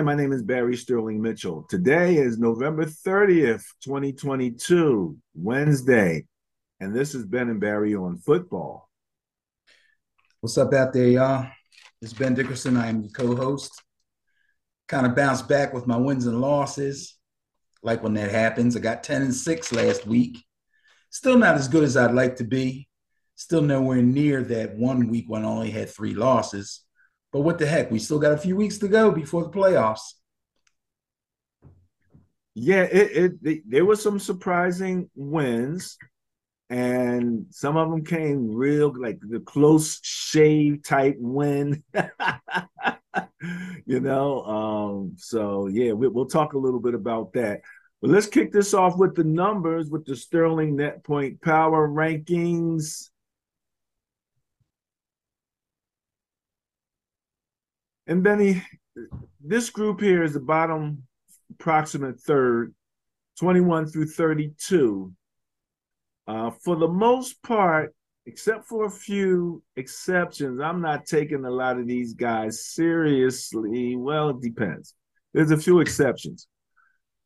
Hi, my name is Barry Sterling Mitchell. Today is November 30th, 2022, Wednesday, and this is Ben and Barry on football. What's up out there, y'all? It's Ben Dickerson. I am your co-host. Kind of bounced back with my wins and losses. Like when that happens, I got 10 and 6 last week. Still not as good as I'd like to be. Still nowhere near that one week when I only had three losses. But what the heck? We still got a few weeks to go before the playoffs. Yeah, it, it, there were some surprising wins, and some of them came real like the close shave type win. you know, um, so yeah, we, we'll talk a little bit about that. But let's kick this off with the numbers with the Sterling Net Point Power rankings. And Benny, this group here is the bottom approximate third, 21 through 32. Uh, for the most part, except for a few exceptions, I'm not taking a lot of these guys seriously. Well, it depends. There's a few exceptions.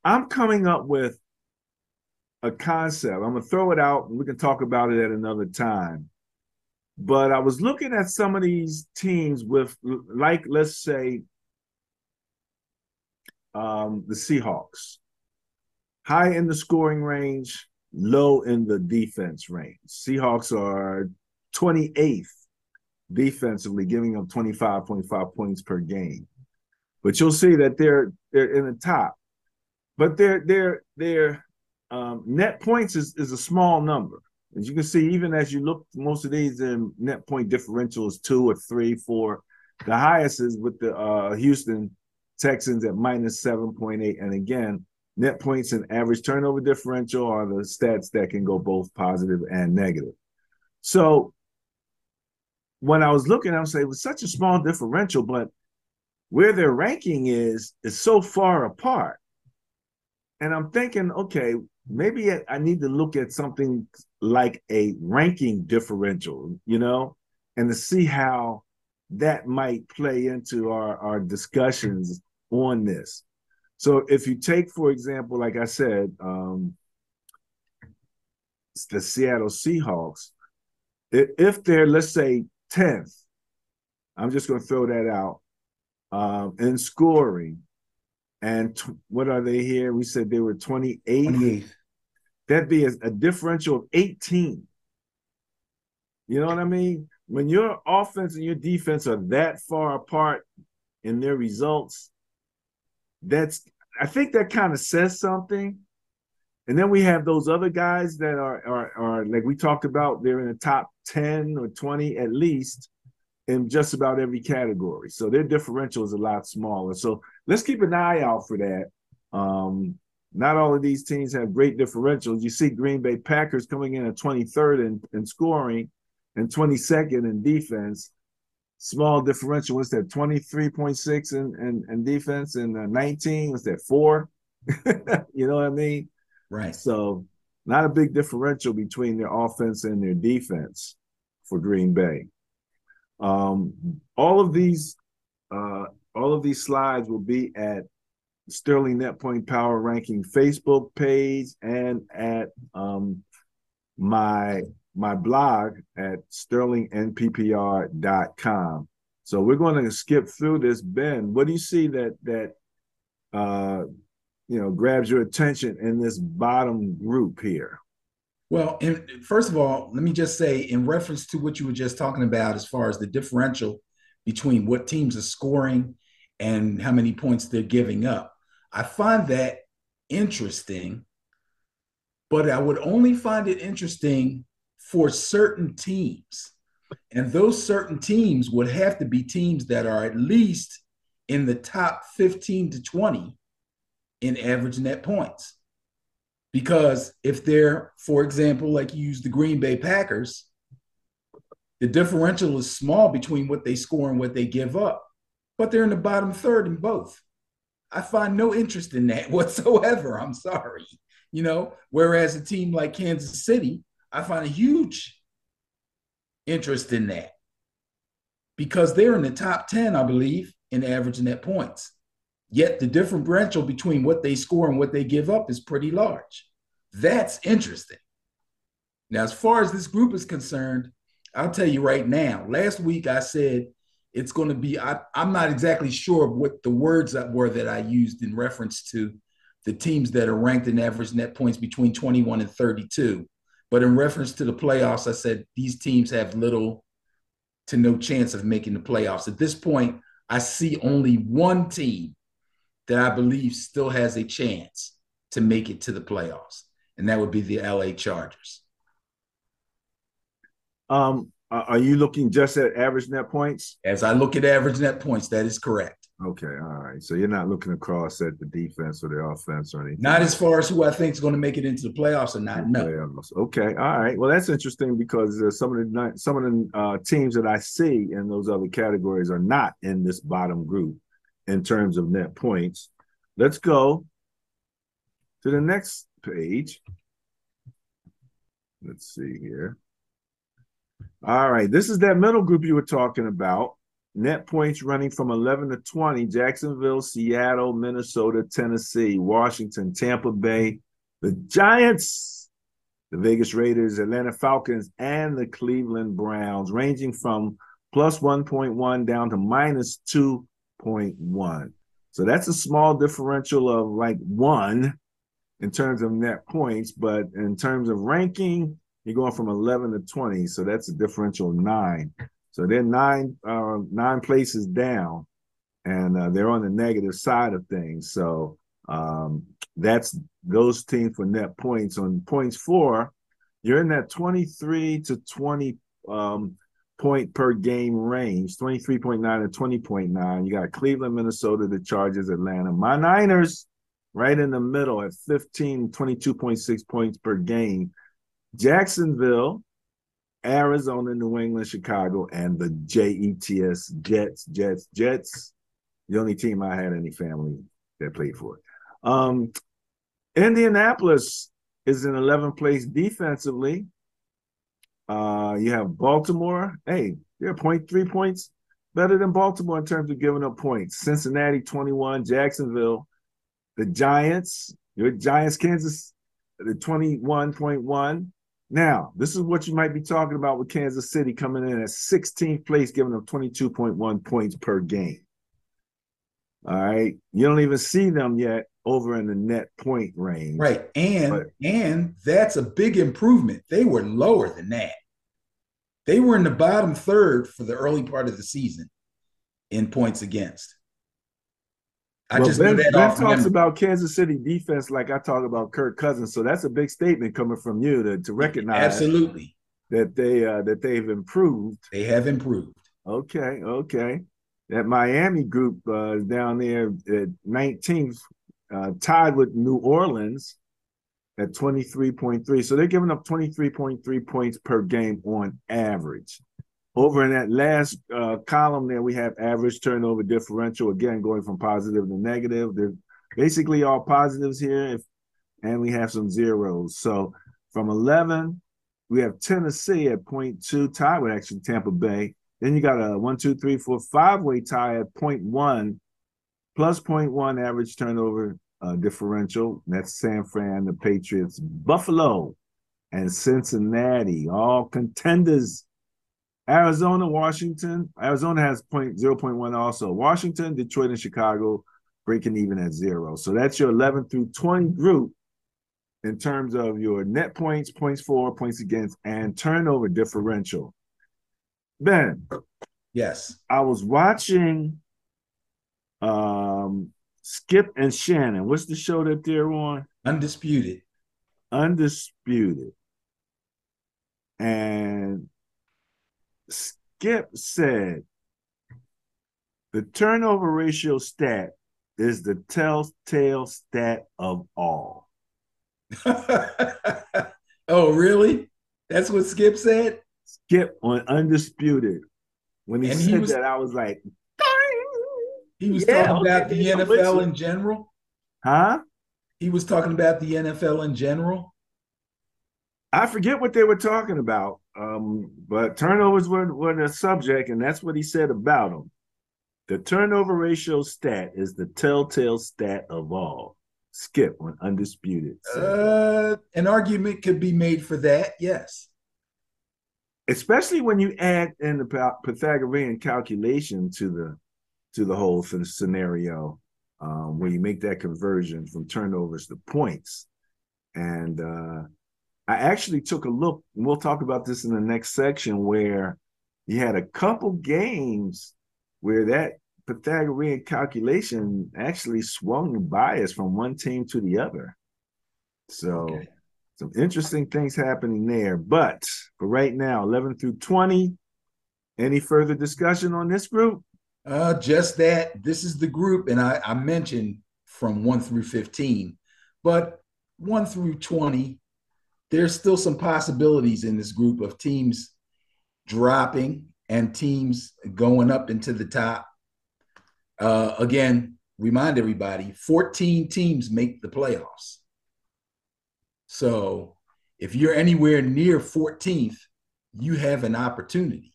I'm coming up with a concept. I'm going to throw it out and we can talk about it at another time. But I was looking at some of these teams with, like, let's say, um, the Seahawks, high in the scoring range, low in the defense range. Seahawks are 28th defensively, giving up 25.5 points per game. But you'll see that they're they're in the top. But their their their um, net points is, is a small number. As you can see, even as you look, most of these in net point differential is two or three, four. The highest is with the uh, Houston Texans at minus 7.8. And again, net points and average turnover differential are the stats that can go both positive and negative. So when I was looking, I was saying it was such a small differential, but where their ranking is is so far apart. And I'm thinking, okay, maybe I need to look at something like a ranking differential, you know, and to see how that might play into our, our discussions on this. So if you take, for example, like I said, um, the Seattle Seahawks, if they're, let's say, 10th, I'm just going to throw that out um, in scoring. And t- what are they here? We said they were 28th. 28th that'd be a, a differential of 18. You know what I mean? When your offense and your defense are that far apart in their results, that's I think that kind of says something. And then we have those other guys that are, are are like we talked about, they're in the top 10 or 20 at least in just about every category. So their differential is a lot smaller. So let's keep an eye out for that. Um, not all of these teams have great differentials. You see Green Bay Packers coming in at 23rd in, in scoring and 22nd in defense. Small differential. What's that? 23.6 in, in, in defense and uh, 19. What's that? Four? you know what I mean? Right. So not a big differential between their offense and their defense for Green Bay. Um, all of these uh, all of these slides will be at Sterling Net Point Power Ranking Facebook page and at um, my my blog at sterlingnppr.com. So we're going to skip through this. Ben, what do you see that that uh, you know grabs your attention in this bottom group here? Well, in, first of all, let me just say, in reference to what you were just talking about, as far as the differential between what teams are scoring and how many points they're giving up. I find that interesting, but I would only find it interesting for certain teams. And those certain teams would have to be teams that are at least in the top 15 to 20 in average net points. Because if they're, for example, like you use the Green Bay Packers, the differential is small between what they score and what they give up, but they're in the bottom third in both. I find no interest in that whatsoever. I'm sorry. You know, whereas a team like Kansas City, I find a huge interest in that because they're in the top 10, I believe, in average net points. Yet the differential between what they score and what they give up is pretty large. That's interesting. Now, as far as this group is concerned, I'll tell you right now. Last week I said it's going to be, I, am not exactly sure what the words that were that I used in reference to the teams that are ranked in average net points between 21 and 32. But in reference to the playoffs, I said these teams have little to no chance of making the playoffs. At this point, I see only one team that I believe still has a chance to make it to the playoffs, and that would be the LA Chargers. Um, are you looking just at average net points? As I look at average net points, that is correct. Okay, all right. So you're not looking across at the defense or the offense or anything. Not as far as who I think is going to make it into the playoffs or not. No. Playoffs. Okay, all right. Well, that's interesting because uh, some of the some of the uh, teams that I see in those other categories are not in this bottom group in terms of net points. Let's go to the next page. Let's see here. All right, this is that middle group you were talking about. Net points running from 11 to 20 Jacksonville, Seattle, Minnesota, Tennessee, Washington, Tampa Bay, the Giants, the Vegas Raiders, Atlanta Falcons, and the Cleveland Browns, ranging from plus 1.1 down to minus 2.1. So that's a small differential of like one in terms of net points, but in terms of ranking, you're going from 11 to 20. So that's a differential nine. So they're nine uh, nine places down, and uh, they're on the negative side of things. So um, that's those teams for net points. On points four, you're in that 23 to 20 um, point per game range, 23.9 to 20.9. You got Cleveland, Minnesota, the Chargers, Atlanta. My Niners right in the middle at 15, 22.6 points per game. Jacksonville, Arizona, New England, Chicago, and the JETS Jets, Jets, Jets. The only team I had any family that played for. Um, Indianapolis is in 11th place defensively. Uh, you have Baltimore. Hey, they're 0.3 points better than Baltimore in terms of giving up points. Cincinnati 21, Jacksonville, the Giants, your Giants, Kansas, the 21.1. Now, this is what you might be talking about with Kansas City coming in at 16th place, giving up 22.1 points per game. All right. You don't even see them yet over in the net point range. Right. And but, and that's a big improvement. They were lower than that. They were in the bottom third for the early part of the season in points against. I well, just Ben, ben talks about Kansas City defense like I talk about Kirk Cousins. So that's a big statement coming from you to, to recognize absolutely that they uh, that they've improved. They have improved. Okay, okay. That Miami group uh, is down there at 19th, uh, tied with New Orleans at 23.3. So they're giving up 23.3 points per game on average. Over in that last uh, column there, we have average turnover differential, again, going from positive to negative. They're basically all positives here, if, and we have some zeros. So from 11, we have Tennessee at 0.2, tied with actually Tampa Bay. Then you got a one, two, three, four, five way tie at 0.1, plus 0.1 average turnover uh, differential. That's San Fran, the Patriots, Buffalo, and Cincinnati, all contenders Arizona, Washington. Arizona has point zero point one also. Washington, Detroit, and Chicago breaking even at zero. So that's your 11 through 20 group in terms of your net points, points for, points against, and turnover differential. Ben. Yes. I was watching um Skip and Shannon. What's the show that they're on? Undisputed. Undisputed. And Skip said the turnover ratio stat is the telltale stat of all. oh, really? That's what Skip said? Skip on Undisputed. When he and said he was, that, I was like, he was yeah, talking about the NFL in general. Huh? He was talking about the NFL in general. I forget what they were talking about, um, but turnovers were, were the subject, and that's what he said about them. The turnover ratio stat is the telltale stat of all. Skip on undisputed. Uh, an argument could be made for that. Yes. Especially when you add in the Pythagorean calculation to the to the whole scenario, um, where you make that conversion from turnovers to points. And uh, I actually took a look, and we'll talk about this in the next section, where you had a couple games where that Pythagorean calculation actually swung bias from one team to the other. So okay. some interesting things happening there. But for right now, 11 through 20, any further discussion on this group? Uh, just that this is the group, and I, I mentioned from 1 through 15, but 1 through 20, there's still some possibilities in this group of teams dropping and teams going up into the top. Uh, again, remind everybody 14 teams make the playoffs. So if you're anywhere near 14th, you have an opportunity.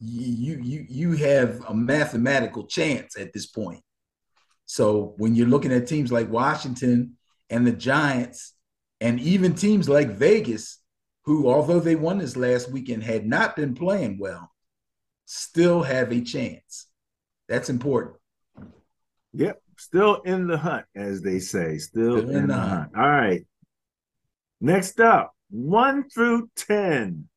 You, you, you have a mathematical chance at this point. So when you're looking at teams like Washington and the Giants, and even teams like Vegas, who, although they won this last weekend, had not been playing well, still have a chance. That's important. Yep. Still in the hunt, as they say. Still, Still in, in, the hunt. hunt. All right. Next up, one through 10.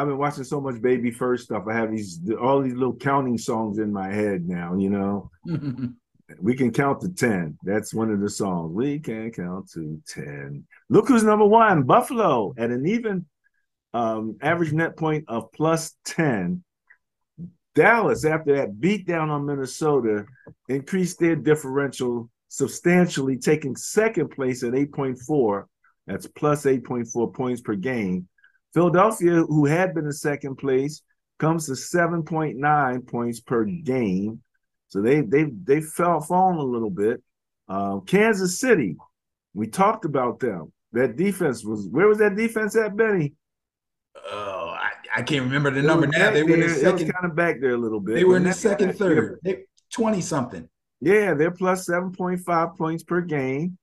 I've been watching so much baby first stuff. I have these all these little counting songs in my head now, you know. we can count to 10. That's one of the songs. We can count to 10. Look who's number one, Buffalo, at an even um, average net point of plus 10. Dallas, after that beat down on Minnesota, increased their differential substantially, taking second place at 8.4. That's plus 8.4 points per game. Philadelphia, who had been in second place, comes to 7.9 points per game. So they they they fell fallen a little bit. Uh, Kansas City, we talked about them. That defense was where was that defense at, Benny? Oh, I, I can't remember the number now. They were in the second, kind of back there a little bit. They were in the second, third. They, 20 something. Yeah, they're plus 7.5 points per game.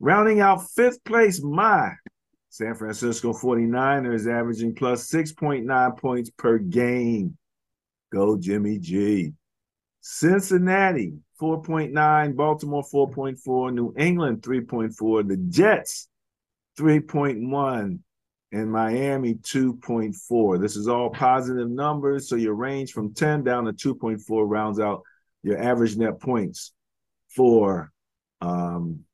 Rounding out fifth place, my San Francisco 49ers averaging plus 6.9 points per game. Go Jimmy G. Cincinnati 4.9, Baltimore 4.4, New England 3.4, the Jets 3.1, and Miami 2.4. This is all positive numbers. So your range from 10 down to 2.4 rounds out your average net points for um,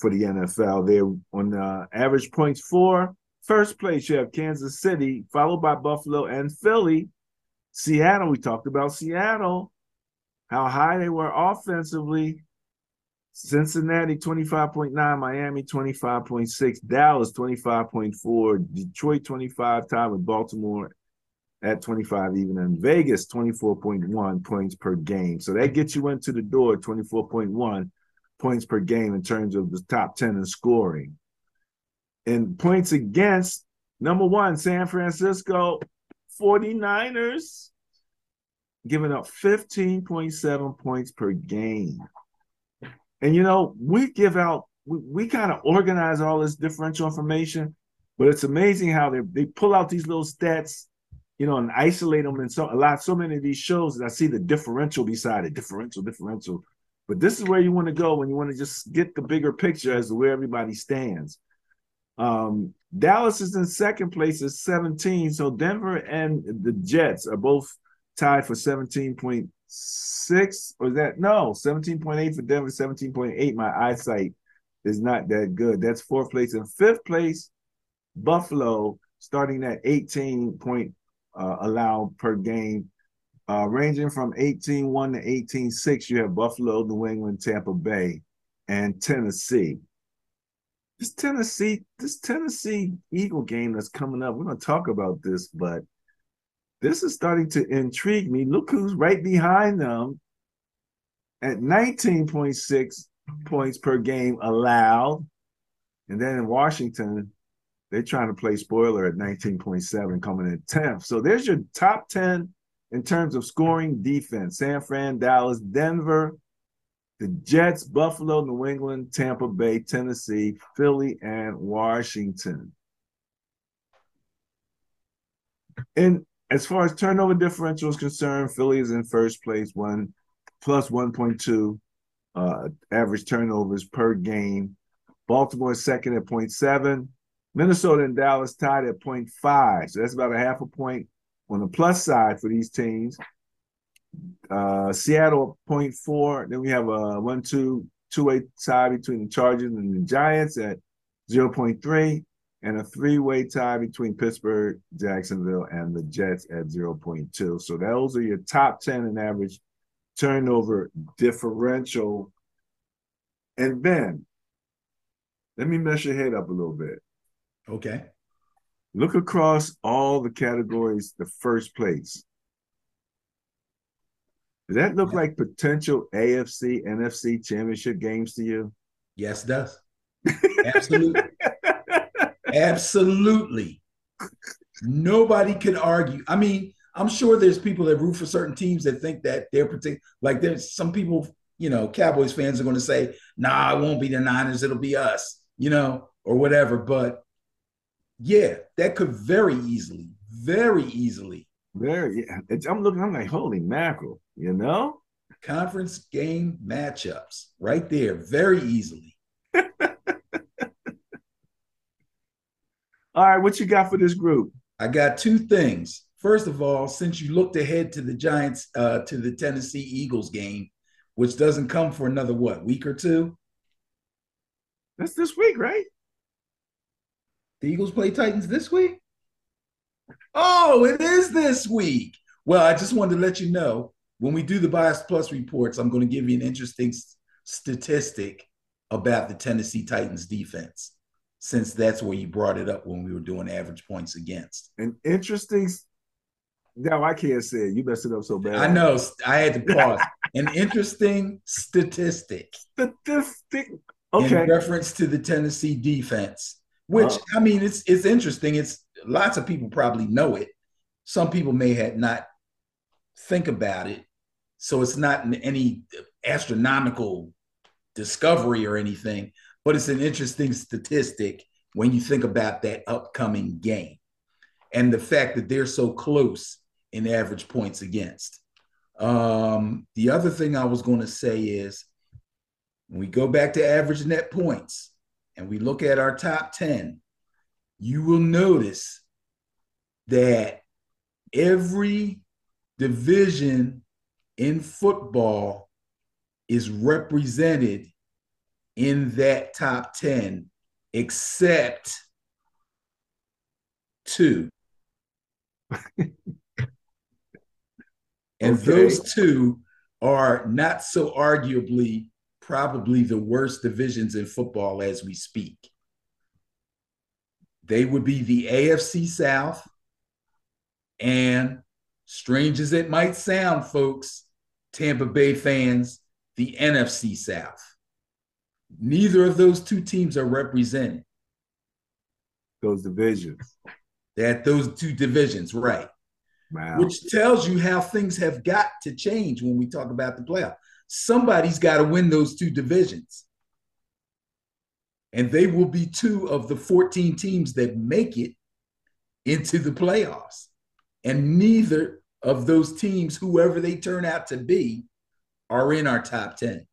for the NFL. They're on uh, average points for first place. You have Kansas City, followed by Buffalo and Philly. Seattle, we talked about Seattle how high they were offensively. Cincinnati 25.9, Miami 25.6, Dallas 25.4, Detroit 25, tied with Baltimore at 25 even, and Vegas 24.1 points per game. So that gets you into the door 24.1 points per game in terms of the top 10 in scoring. And points against, number one, San Francisco 49ers giving up 15.7 points per game. And you know, we give out, we, we kind of organize all this differential information, but it's amazing how they they pull out these little stats, you know, and isolate them And so a lot, so many of these shows that I see the differential beside it, differential, differential. But this is where you want to go when you want to just get the bigger picture as to where everybody stands. Um, Dallas is in second place at 17. So Denver and the Jets are both tied for 17.6 or is that no 17.8 for Denver 17.8 my eyesight is not that good that's fourth place and fifth place Buffalo starting at 18 point uh, allowed per game uh, ranging from 18-1 to 18-6 you have Buffalo New England Tampa Bay and Tennessee this Tennessee this Tennessee Eagle game that's coming up we're going to talk about this but this is starting to intrigue me. Look who's right behind them at 19.6 points per game allowed. And then in Washington, they're trying to play spoiler at 19.7, coming in 10th. So there's your top 10 in terms of scoring defense San Fran, Dallas, Denver, the Jets, Buffalo, New England, Tampa Bay, Tennessee, Philly, and Washington. And as far as turnover differential is concerned, Philly is in first place, one plus 1.2 uh, average turnovers per game. Baltimore is second at 0.7. Minnesota and Dallas tied at 0.5. So that's about a half a point on the plus side for these teams. Uh, Seattle 0.4. Then we have a 1 2 two way tie between the Chargers and the Giants at 0.3, and a three way tie between Pittsburgh, Jacksonville, and the Jets at 0.2. So those are your top 10 in average turnover differential. And then let me mess your head up a little bit. Okay. Look across all the categories, the first place. Does that look yeah. like potential AFC, NFC championship games to you? Yes, it does. Absolutely. Absolutely. Nobody can argue. I mean, I'm sure there's people that root for certain teams that think that they're particular. Like there's some people, you know, Cowboys fans are going to say, "Nah, it won't be the Niners. It'll be us," you know, or whatever. But yeah, that could very easily, very easily. Very. Yeah. I'm looking. I'm like, holy mackerel, you know. Conference game matchups right there, very easily. All right, what you got for this group? I got two things. First of all, since you looked ahead to the Giants, uh, to the Tennessee Eagles game, which doesn't come for another what week or two. That's this week, right? The Eagles play Titans this week. Oh, it is this week. Well, I just wanted to let you know when we do the Bias Plus reports, I'm going to give you an interesting statistic about the Tennessee Titans defense, since that's where you brought it up when we were doing average points against. An interesting no, I can't say it. You messed it up so bad. I know. I had to pause. An interesting statistic. Statistic. Okay. In reference to the Tennessee defense, which uh, I mean, it's it's interesting. It's lots of people probably know it. Some people may have not think about it. So it's not any astronomical discovery or anything, but it's an interesting statistic when you think about that upcoming game and the fact that they're so close in average points against. Um, the other thing I was going to say is when we go back to average net points and we look at our top 10, you will notice that every division in football is represented in that top 10 except two. And okay. those two are not so arguably probably the worst divisions in football as we speak. They would be the AFC South and, strange as it might sound, folks, Tampa Bay fans, the NFC South. Neither of those two teams are represented. Those divisions. That those two divisions, right. Wow. Which tells you how things have got to change when we talk about the playoff. Somebody's got to win those two divisions. And they will be two of the 14 teams that make it into the playoffs. And neither of those teams, whoever they turn out to be, are in our top 10.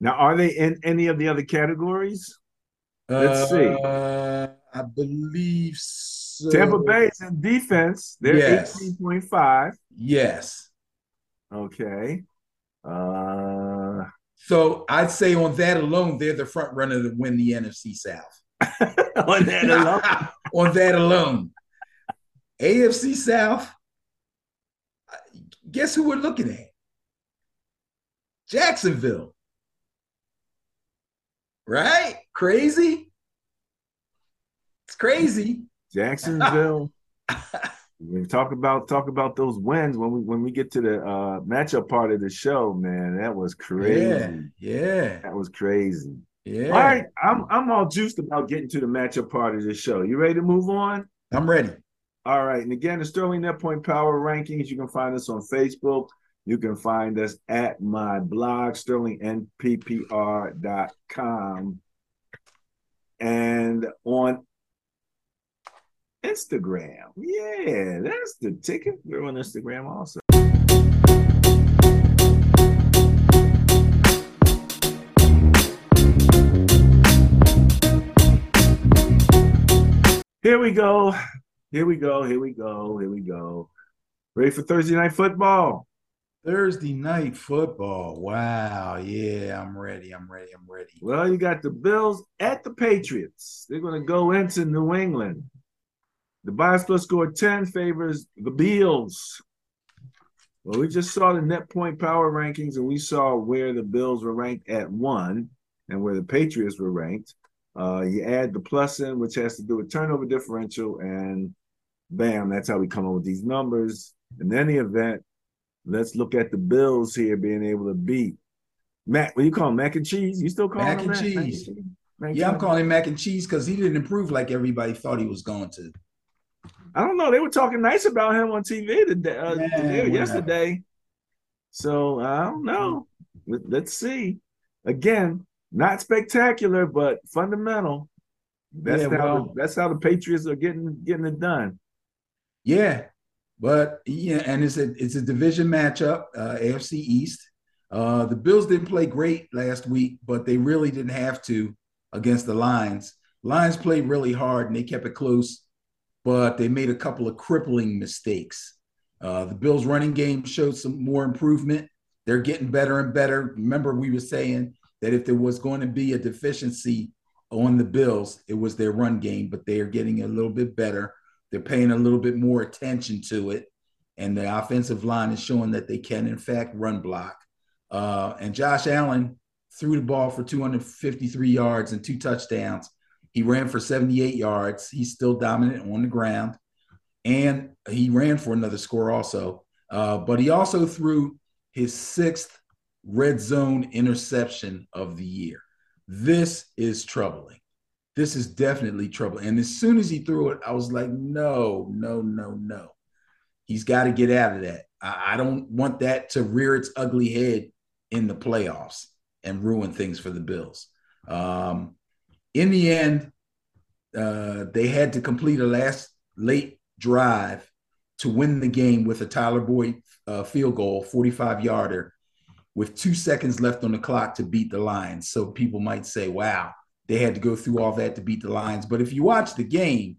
Now, are they in any of the other categories? Let's uh, see. I believe so. So, Tampa Bay's in defense. They're yes. 18.5. Yes. Okay. Uh so I'd say on that alone, they're the front runner to win the NFC South. on that alone. on that alone. AFC South. Guess who we're looking at? Jacksonville. Right? Crazy? It's crazy. Jacksonville. we talk about talk about those wins when we when we get to the uh matchup part of the show, man. That was crazy. Yeah, yeah. That was crazy. Yeah. All right, I'm I'm all juiced about getting to the matchup part of the show. You ready to move on? I'm ready. All right. And again, the Sterling Net Point Power Rankings, you can find us on Facebook. You can find us at my blog, sterlingnppr.com. And on Instagram. Yeah, that's the ticket. We're on Instagram also. Here we go. Here we go. Here we go. Here we go. Ready for Thursday night football? Thursday night football. Wow. Yeah, I'm ready. I'm ready. I'm ready. Well, you got the Bills at the Patriots. They're going to go into New England. The bias plus score 10 favors the Bills. Well, we just saw the net point power rankings and we saw where the Bills were ranked at one and where the Patriots were ranked. Uh, you add the plus in, which has to do with turnover differential, and bam, that's how we come up with these numbers. In any event, let's look at the Bills here being able to beat Mac. What do you call him? Mac and cheese? You still call mac him and mac? cheese? Mac and cheese? Mac Yeah, I'm calling him mac and cheese because he didn't improve like everybody thought he was going to. I don't know. They were talking nice about him on TV today, uh, Yeah, today yesterday. So I don't know. Let, let's see. Again, not spectacular, but fundamental. That's Yeah, how well- the, that's how the Patriots are getting getting it done. Yeah, but yeah, and it's a it's a division matchup, uh, AFC East. Uh, the Bills didn't play great last week, but they really didn't have to against the Lions. Lions played really hard and they kept it close, but they made a couple of crippling mistakes. Uh, the Bills' running game showed some more improvement. They're getting better and better. Remember, we were saying that if there was going to be a deficiency on the Bills, it was their run game, but they are getting a little bit better. They're paying a little bit more attention to it. And the offensive line is showing that they can, in fact, run block. Uh, and Josh Allen threw the ball for 253 yards and two touchdowns. He ran for 78 yards. He's still dominant on the ground. And he ran for another score also. Uh, but he also threw his sixth red zone interception of the year. This is troubling. This is definitely trouble. And as soon as he threw it, I was like, no, no, no, no. He's got to get out of that. I, I don't want that to rear its ugly head in the playoffs and ruin things for the Bills. Um, in the end, uh, they had to complete a last late drive to win the game with a Tyler Boyd uh, field goal, 45 yarder, with two seconds left on the clock to beat the Lions. So people might say, wow, they had to go through all that to beat the Lions. But if you watch the game,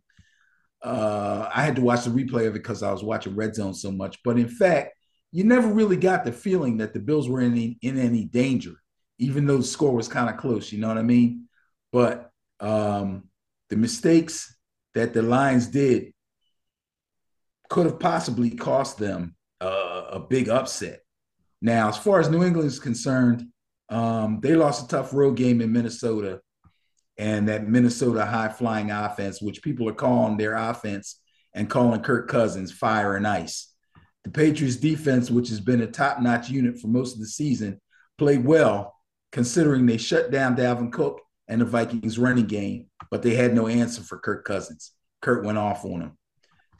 uh, I had to watch the replay of it because I was watching Red Zone so much. But in fact, you never really got the feeling that the Bills were in any, in any danger, even though the score was kind of close. You know what I mean? But um, the mistakes that the Lions did could have possibly cost them a big upset. Now, as far as New England is concerned, um, they lost a tough road game in Minnesota, and that Minnesota high flying offense, which people are calling their offense and calling Kirk Cousins fire and ice. The Patriots defense, which has been a top notch unit for most of the season, played well considering they shut down Dalvin Cook and the Vikings running game, but they had no answer for Kirk Cousins. Kirk went off on him.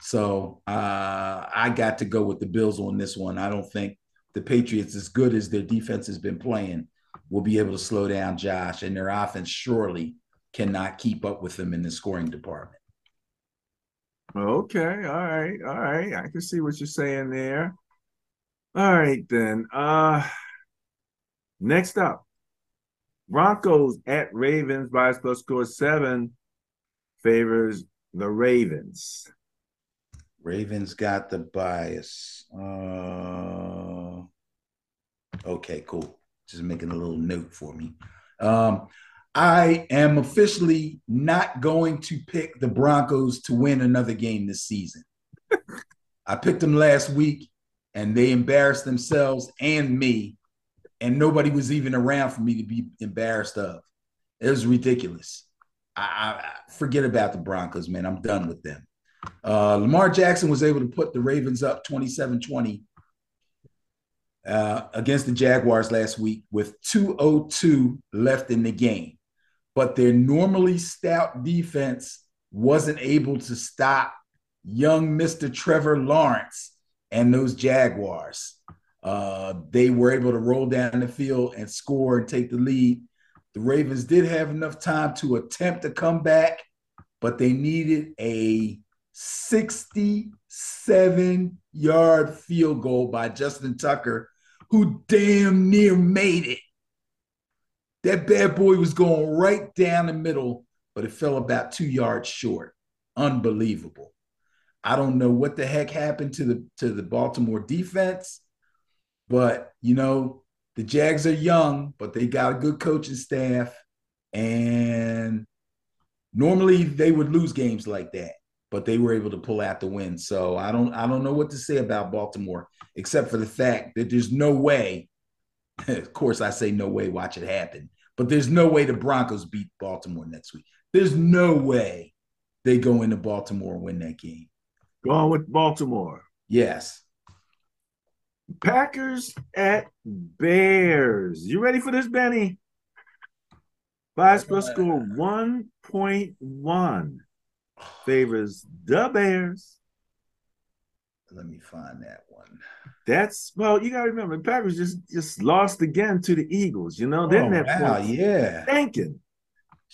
So uh, I got to go with the Bills on this one. I don't think the Patriots, as good as their defense has been playing, will be able to slow down Josh, and their offense surely cannot keep up with them in the scoring department. Okay, all right, all right. I can see what you're saying there. All right, then. Uh next up, Broncos at Ravens bias plus score seven favors the Ravens. Ravens got the bias. Uh, okay, cool. Just making a little note for me. Um, I am officially not going to pick the Broncos to win another game this season. I picked them last week and they embarrassed themselves and me, and nobody was even around for me to be embarrassed of. It was ridiculous. I, I forget about the Broncos, man. I'm done with them. Uh, Lamar Jackson was able to put the Ravens up 27 20 uh, against the Jaguars last week with 202 left in the game. But their normally stout defense wasn't able to stop young Mr. Trevor Lawrence and those Jaguars. Uh, they were able to roll down the field and score and take the lead. The Ravens did have enough time to attempt to come back, but they needed a 67 yard field goal by Justin Tucker, who damn near made it. That bad boy was going right down the middle, but it fell about two yards short. Unbelievable. I don't know what the heck happened to the to the Baltimore defense, but you know, the Jags are young, but they got a good coaching staff. And normally they would lose games like that, but they were able to pull out the win. So I don't I don't know what to say about Baltimore, except for the fact that there's no way. of course, I say no way, watch it happen. But there's no way the Broncos beat Baltimore next week. There's no way they go into Baltimore and win that game. Going with Baltimore. Yes. Packers at Bears. You ready for this, Benny? Bias plus score 1.1 favors the Bears. Let me find that one. That's well, you gotta remember, the Packers just just lost again to the Eagles. You know, they're oh, wow, yeah, stinking.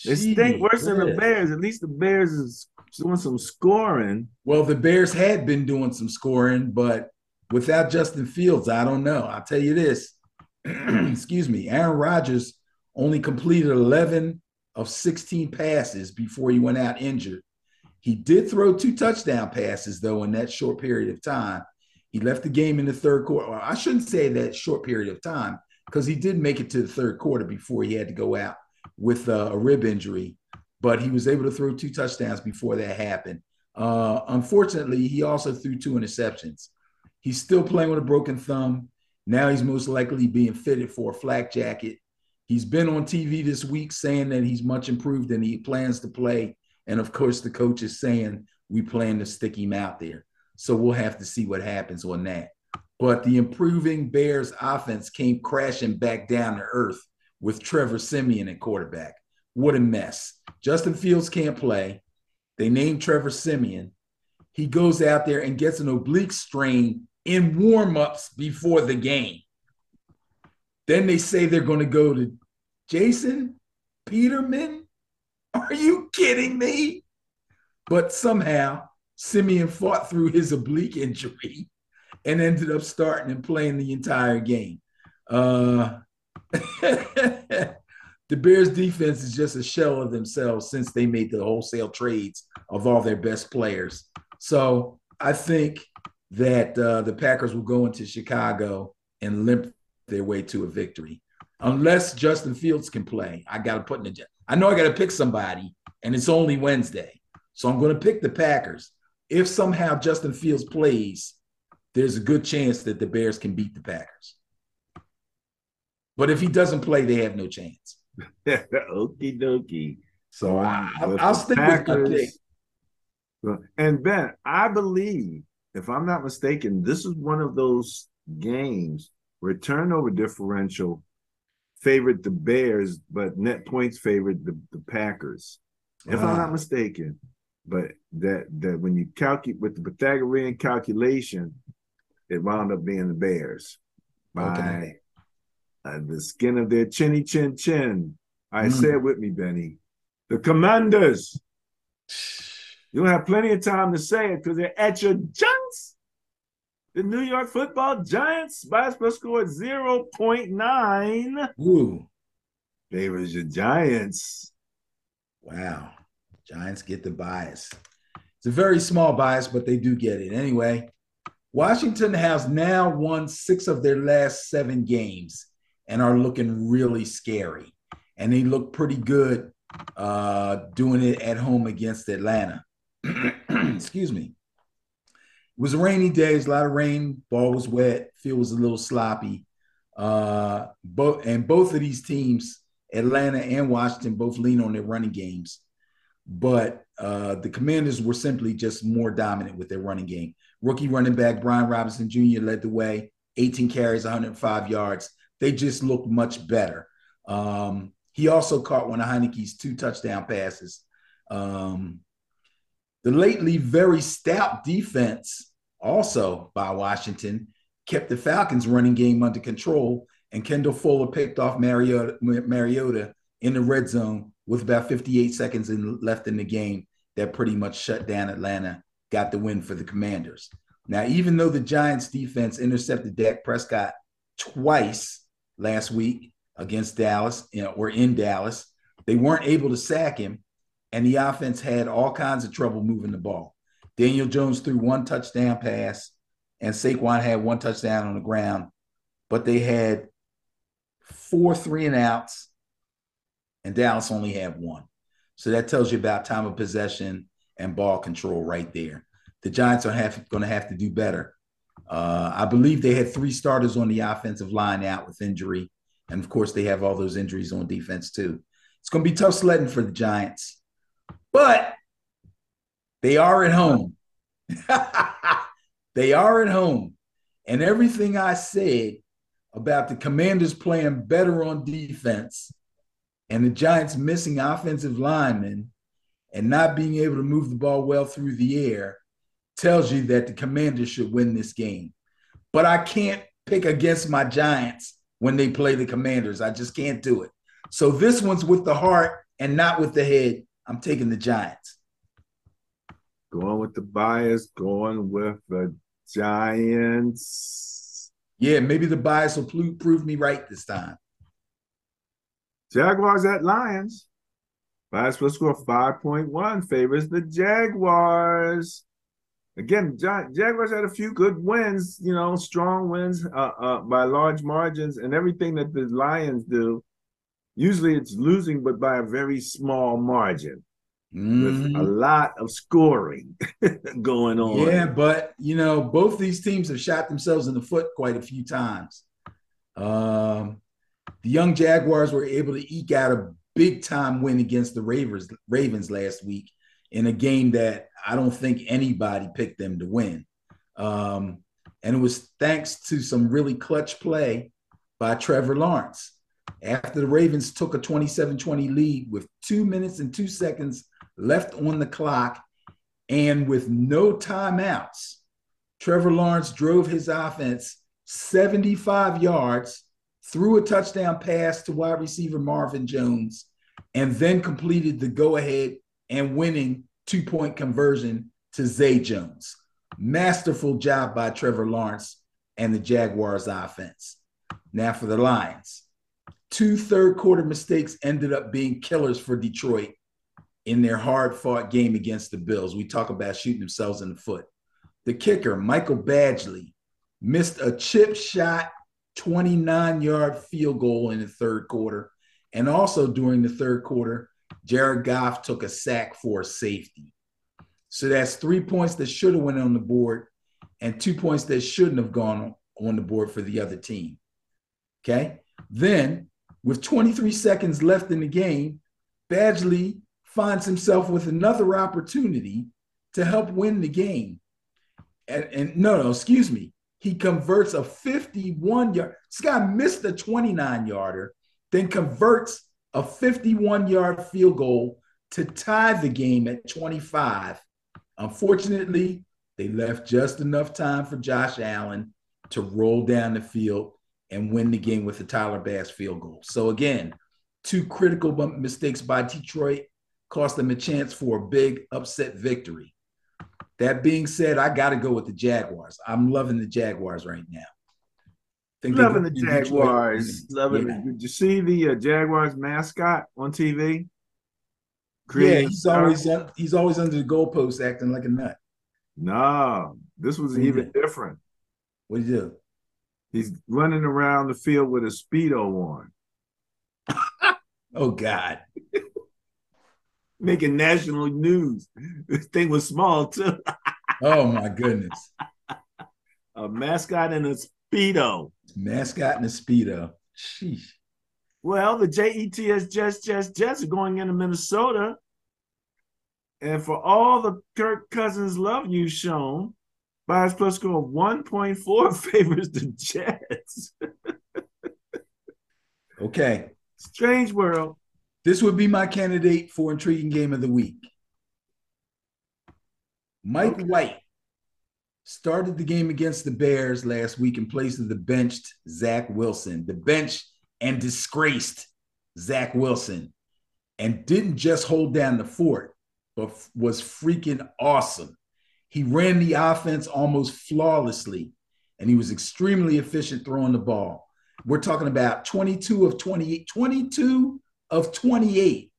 They stink worse than the Bears. At least the Bears is doing some scoring. Well, the Bears had been doing some scoring, but without Justin Fields, I don't know. I'll tell you this. Excuse me. Aaron Rodgers only completed 11 of 16 passes before he went out injured. He did throw two touchdown passes, though, in that short period of time. He left the game in the third quarter. I shouldn't say that short period of time because he did make it to the third quarter before he had to go out with uh, a rib injury. But he was able to throw two touchdowns before that happened. Uh, unfortunately, he also threw two interceptions. He's still playing with a broken thumb. Now he's most likely being fitted for a flak jacket. He's been on TV this week saying that he's much improved and he plans to play. And of course, the coach is saying we plan to stick him out there. So we'll have to see what happens on that. But the improving Bears offense came crashing back down to earth with Trevor Siemian at quarterback. What a mess. Justin Fields can't play. They named Trevor Siemian. He goes out there and gets an oblique strain in warm-ups before the game. Then they say they're going to go to Jason Peterman. Are you kidding me? But somehow Siemian fought through his oblique injury and ended up starting and playing the entire game. Uh, the Bears defense is just a shell of themselves since they made the wholesale trades of all their best players. So I think that uh, the Packers will go into Chicago and limp their way to a victory. Unless Justin Fields can play, I got to put in the. I know I got to pick somebody, and it's only Wednesday, so I'm going to pick the Packers. If somehow Justin Fields plays, there's a good chance that the Bears can beat the Packers. But if he doesn't play, they have no chance. Okie dokie. So I, will stick Packers, with my pick. And Ben, I believe if I'm not mistaken, this is one of those games where turnover differential favored the Bears, but net points favored the, the Packers. If I'm not mistaken. But that that when you calculate with the Pythagorean calculation, it wound up being the Bears by okay. uh, the skin of their chinny chin chin. I mm. say it with me, Benny. The Commanders. You'll have plenty of time to say it because they're at your junks. The New York football giants by a score 0.9. Ooh. Favors your Giants. Wow. Giants get the bias. It's a very small bias, but they do get it. Anyway, Washington has now won six of their last seven games and are looking really scary. And they look pretty good uh, doing it at home against Atlanta. excuse me. It was a rainy day. It a lot of rain. Ball was wet. Field was a little sloppy. Uh, both and both of these teams, Atlanta and Washington, both lean on their running games. But uh, the Commanders were simply just more dominant with their running game. Rookie running back Brian Robinson Jr. led the way, 18 carries, 105 yards. They just looked much better. Um, he also caught one of Heineke's two touchdown passes. Um, The lately very stout defense, also by Washington, kept the Falcons' running game under control, and Kendall Fuller picked off Mariota, Mariota in the red zone with about 58 seconds in, left in the game. That pretty much shut down Atlanta, got the win for the Commanders. Now, even though the Giants defense intercepted Dak Prescott twice last week against Dallas you know, or in Dallas, they weren't able to sack him, and the offense had all kinds of trouble moving the ball. Daniel Jones threw one touchdown pass, and Saquon had one touchdown on the ground, but they had four three and outs, and Dallas only had one. So that tells you about time of possession and ball control right there the Giants are going to have to do better. Uh, I believe they had three starters on the offensive line out with injury. And of course, they have all those injuries on defense too. It's going to be tough sledding for the Giants, but they are at home. they are at home. And everything I said about the Commanders playing better on defense and the Giants missing offensive linemen and not being able to move the ball well through the air tells you that the Commanders should win this game. But I can't pick against my Giants when they play the Commanders. I just can't do it. So this one's with the heart and not with the head. I'm taking the Giants. Going with the bias, going with the Giants. Yeah, maybe the bias will prove me right this time. Jaguars at Lions. Bias will score 5.1 favors the Jaguars again, Jaguars had a few good wins, you know, strong wins uh, uh, by large margins, and everything that the Lions do. Usually, it's losing, but by a very small margin, mm-hmm. with a mm-hmm. lot of scoring going on. Yeah, but you know, both these teams have shot themselves in the foot quite a few times. Um, the young Jaguars were able to eke out a big time win against the Ravens Ravens last week in a game that I don't think anybody picked them to win. Um, and it was thanks to some really clutch play by Trevor Lawrence. After the Ravens took a 27 20 lead with two minutes and two seconds left on the clock and with no timeouts, Trevor Lawrence drove his offense 75 yards, threw a touchdown pass to wide receiver Marvin Jones, and then completed the go ahead and winning two point conversion to Zay Jones. Masterful job by Trevor Lawrence and the Jaguars offense. Now for the Lions. Two third quarter mistakes ended up being killers for Detroit in their hard fought game against the Bills. We talk about shooting themselves in the foot. The kicker, Michael Badgley, missed a chip shot 29 yard field goal in the third quarter. And also during the third quarter, Jared Goff took a sack for a safety. So that's three points that should have went on the board and two points that shouldn't have gone on the board for the other team. Okay. Then, with 23 seconds left in the game, Badgley finds himself with another opportunity to help win the game. And, and no, no, excuse me. He converts a 51 yard. This guy missed a 29 yarder, then converts a 51 yard field goal to tie the game at 25. Unfortunately, they left just enough time for Josh Allen to roll down the field and win the game with a Tyler Bass field goal. So, again, two critical mistakes by Detroit cost them a chance for a big upset victory. That being said, I got to go with the Jaguars. I'm loving the Jaguars right now. Think Loving the Jaguars. Loving yeah. it. Did you see the uh, Jaguars mascot on TV? Creating yeah, he's always he's always under the goalpost acting like a nut. No, this was even different. What did you do? He's running around the field with a speedo on. oh God. Making national news. This thing was small too. oh my goodness. A mascot in a speedo. Mascot and a speedo. Sheesh. Well, the JETS Jets Jets Jets are going into Minnesota. And for all the Kirk Cousins love you've shown, Bias Plus score 1.4 favors the Jets. okay. Strange world. This would be my candidate for intriguing game of the week. Mike okay. White started the game against the Bears last week in place of the benched Zach Wilson, the bench and disgraced Zach Wilson, and didn't just hold down the fort, but was freaking awesome. He ran the offense almost flawlessly, and he was extremely efficient throwing the ball. We're talking about 22 of 28, 22 of 28,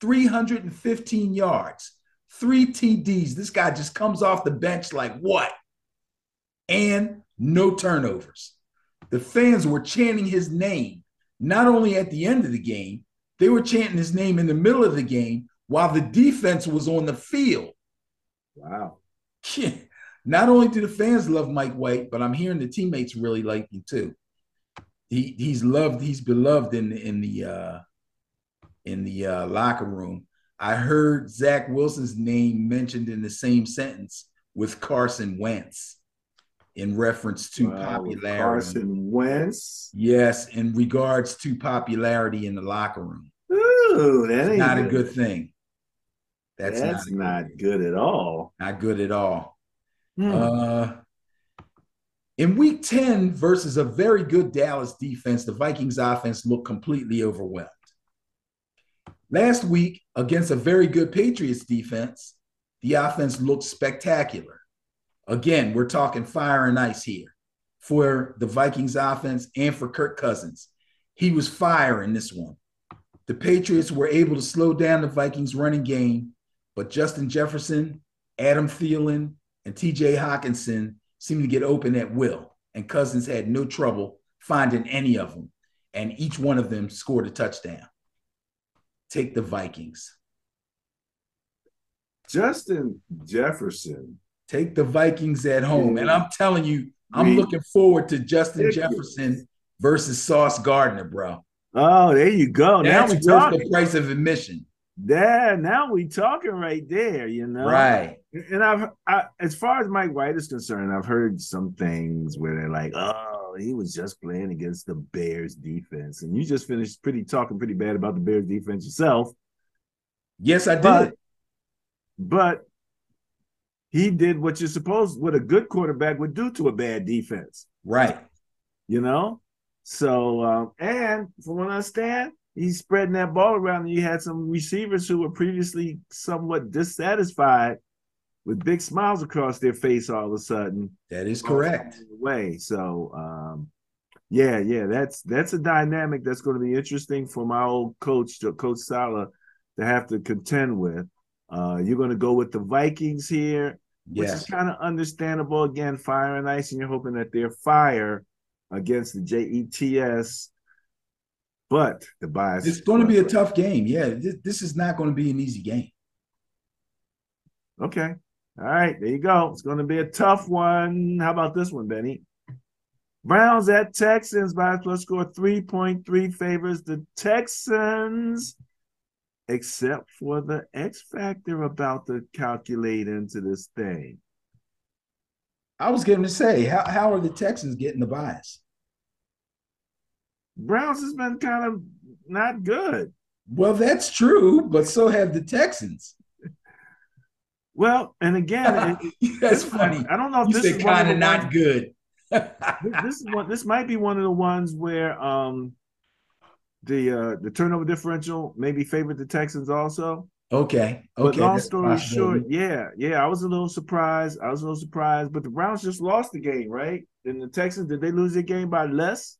315 yards, three TDs. This guy just comes off the bench like what? And no turnovers. The fans were chanting his name, not only at the end of the game, they were chanting his name in the middle of the game while the defense was on the field. Wow. Not only do the fans love Mike White, but I'm hearing the teammates really like him too. He he's loved, he's beloved in in the uh in the uh, locker room. I heard Zach Wilson's name mentioned in the same sentence with Carson Wentz in reference to wow, popularity. Carson Wentz? Yes, in regards to popularity in the locker room. Ooh, that ain't not good. a good thing. That's, That's not, not good, at all. Not good at all. Hmm. Uh, in week 10 versus a very good Dallas defense, the Vikings offense looked completely overwhelmed. Last week, against a very good Patriots defense, the offense looked spectacular. Again, we're talking fire and ice here for the Vikings offense and for Kirk Cousins. He was fire in this one. The Patriots were able to slow down the Vikings running game, but Justin Jefferson, Adam Thielen, and TJ Hockenson seemed to get open at will, and Cousins had no trouble finding any of them, and each one of them scored a touchdown take the Vikings. Justin Jefferson. Take the Vikings at home. And I'm telling you, I'm looking forward to Justin Jefferson versus Sauce Gardner, bro. Oh, there you go. That's now we talking. the price of admission. Yeah, now we talking right there, you know. Right. And I've I, as far as Mike White is concerned, I've heard some things where they're like, oh, he was just playing against the Bears defense. And you just finished pretty talking pretty bad about the Bears defense yourself. Yes, I did. But, but he did what you're supposed what a good quarterback would do to a bad defense. Right. You know? So um, and from what I understand, he's spreading that ball around, and you had some receivers who were previously somewhat dissatisfied with big smiles across their face all of a sudden. That is correct. Way so, um, yeah, yeah, that's that's a dynamic that's going to be interesting for my old coach, Coach Saleh, to have to contend with. Uh, you're going to go with the Vikings here, which yes. is kind of understandable. Again, fire and ice, and you're hoping that they're fire against the Jets. But the bias. It's going to be a tough game. Yeah, this, this is not going to be an easy game. Okay. All right, there you go. It's going to be a tough one. How about this one, Benny? Browns at Texans. Bias plus score 3.3 favors the Texans, except for the X factor about to calculate into this thing. I was going to say, how, how are the Texans getting the bias? Browns has been kind of not good. Well, that's true, but so have the Texans. Well, and again, it, that's funny. I don't know if you this is kind of not ones, good. this is one. This might be one of the ones where um the uh the turnover differential maybe favored the Texans also. Okay. Okay. But long story short, yeah, yeah, I was a little surprised. I was a little surprised, but the Browns just lost the game, right? And the Texans did they lose their game by less?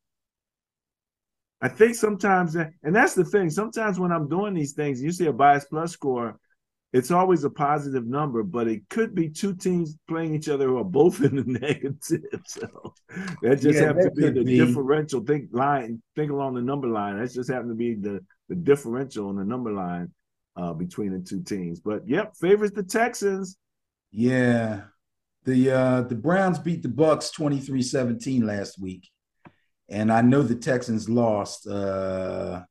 I think sometimes, and that's the thing. Sometimes when I'm doing these things, you see a bias plus score it's always a positive number, but it could be two teams playing each other who are both in the negative. So that just yeah, happens to be the be. differential. Think line, think along the number line. That's just happened to be the the differential in the number line uh, between the two teams. But yep, favors the Texans. Yeah. The uh the Browns beat the Bucks 23-17 last week. And I know the Texans lost uh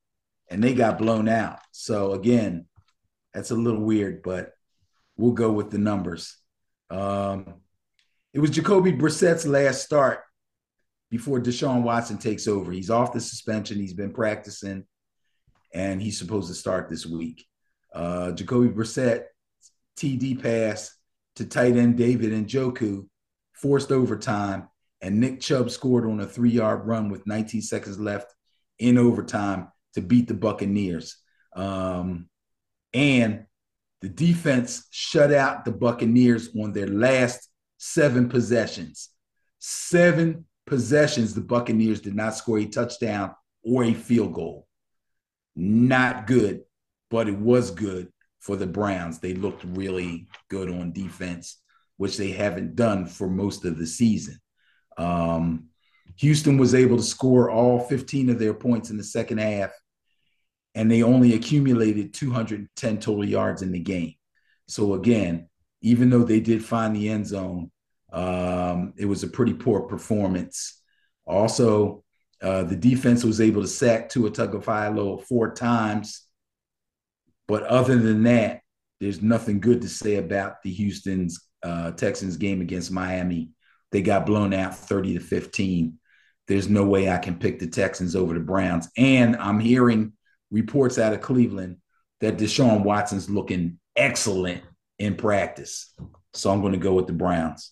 and they got blown out. So again, that's a little weird, but we'll go with the numbers. Um, it was Jacoby Brissett's last start before Deshaun Watson takes over. He's off the suspension. He's been practicing, and he's supposed to start this week. Uh, Jacoby Brissett TD pass to tight end David Njoku forced overtime, and Nick Chubb scored on a three yard run with 19 seconds left in overtime to beat the Buccaneers. Um, and the defense shut out the Buccaneers on their last seven possessions. Seven possessions, the Buccaneers did not score a touchdown or a field goal. Not good, but it was good for the Browns. They looked really good on defense, which they haven't done for most of the season. Um, Houston was able to score all 15 of their points in the second half, and they only accumulated 210 total yards in the game. So, again, even though they did find the end zone, um, it was a pretty poor performance. Also, uh, the defense was able to sack Tua Tagovailoa four times. But other than that, there's nothing good to say about the Houston's uh, Texans game against Miami. They got blown out 30 to 15. There's no way I can pick the Texans over the Browns. And I'm hearing reports out of Cleveland that Deshaun Watson's looking excellent in practice. So I'm going to go with the Browns.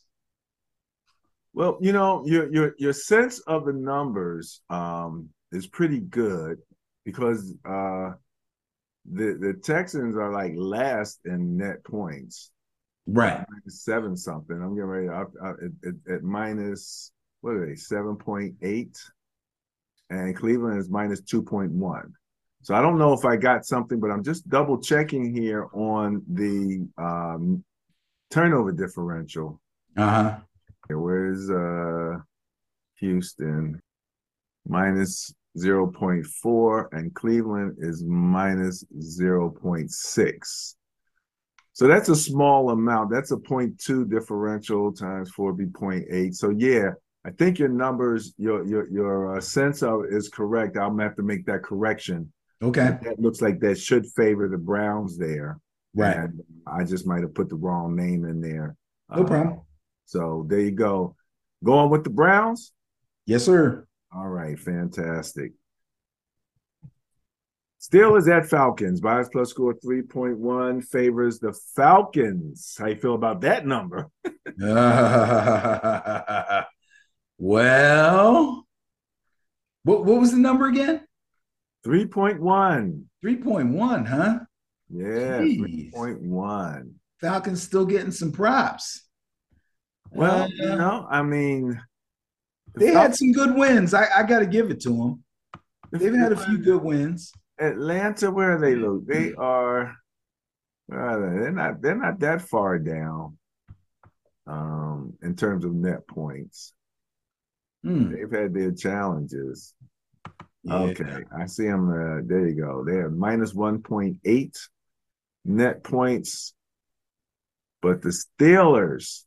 Well, you know, your your your sense of the numbers um, is pretty good because uh, the the Texans are like last in net points, right? Seven something. I'm getting ready at, at, at minus what are they? Seven point eight, and Cleveland is minus two point one. So I don't know if I got something, but I'm just double checking here on the um, turnover differential. Uh huh Where's uh Houston? Minus 0.4 and Cleveland is minus 0.6. So that's a small amount. That's a 0.2 differential times 4 be 0.8. So yeah, I think your numbers, your your your uh, sense of is correct. I'm gonna have to make that correction. Okay. That looks like that should favor the Browns there. Right. And I just might have put the wrong name in there. No uh, problem. So there you go. Going with the Browns? Yes, sir. All right, fantastic. Steelers at Falcons. Bias plus score 3.1 favors the Falcons. How you feel about that number? uh, well, what, what was the number again? 3.1. 3.1, huh? Yeah, 3.1. Falcons still getting some props. Well, uh, you know, I mean, they had some good wins. I, I got to give it to them. They've had a few good wins. Atlanta, where are they look? They are. Where are they? They're not. They're not that far down. Um, in terms of net points, hmm. they've had their challenges. Yeah. Okay, I see them. Uh, there you go. They have minus one point eight net points, but the Steelers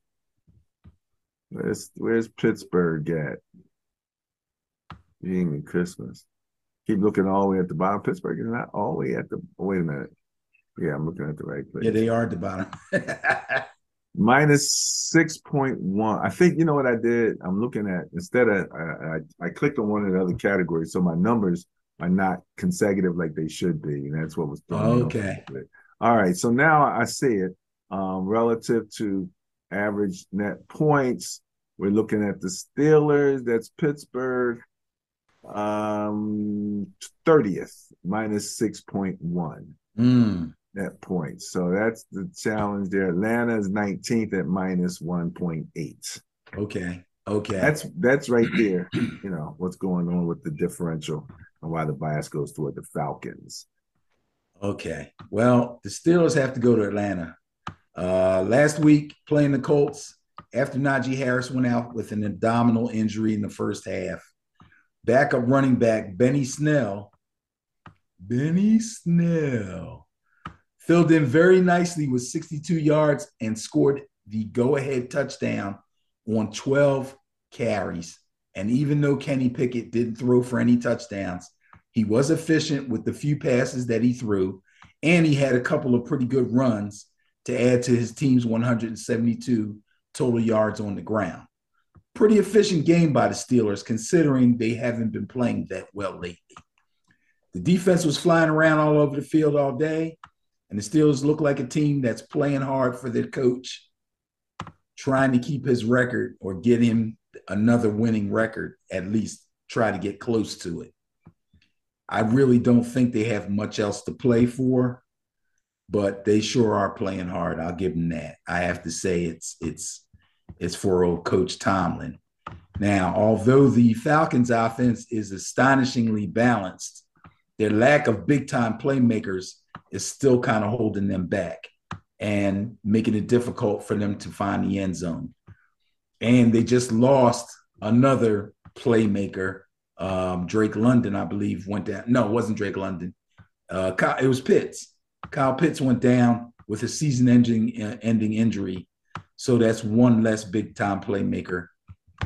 Where's Where's Pittsburgh at? Being Christmas. Keep looking all the way at the bottom. Pittsburgh is not all the way at the. Wait a minute. Yeah, I'm looking at the right place. Yeah, they are at the bottom. Minus six point one. I think you know what I did. I'm looking at instead of I, I, I clicked on one of the other categories, so my numbers are not consecutive like they should be, and that's what was okay. All right, so now I see it um, relative to average net points. We're looking at the Steelers. That's Pittsburgh. Um, 30th, minus 6.1 mm. net points. So that's the challenge there. Atlanta is 19th at minus 1.8. Okay. Okay. That's that's right there. You know, what's going on with the differential and why the bias goes toward the Falcons. Okay. Well, the Steelers have to go to Atlanta. Uh, last week, playing the Colts, after Najee Harris went out with an abdominal injury in the first half. Backup running back Benny Snell, Benny Snell filled in very nicely with 62 yards and scored the go ahead touchdown on 12 carries. And even though Kenny Pickett didn't throw for any touchdowns, he was efficient with the few passes that he threw. And he had a couple of pretty good runs to add to his team's 172 total yards on the ground. Pretty efficient game by the Steelers, considering they haven't been playing that well lately. The defense was flying around all over the field all day, and the Steelers look like a team that's playing hard for their coach trying to keep his record or get him another winning record, at least try to get close to it. I really don't think they have much else to play for, but they sure are playing hard. I'll give them that. I have to say it's it's it's for old coach Tomlin. Now, although the Falcons offense is astonishingly balanced, their lack of big time playmakers is still kind of holding them back and making it difficult for them to find the end zone. And they just lost another playmaker. Um, Drake London, I believe, went down. No, it wasn't Drake London. Uh, it was Pitts. Kyle Pitts went down with a season ending, uh, ending injury. So that's one less big time playmaker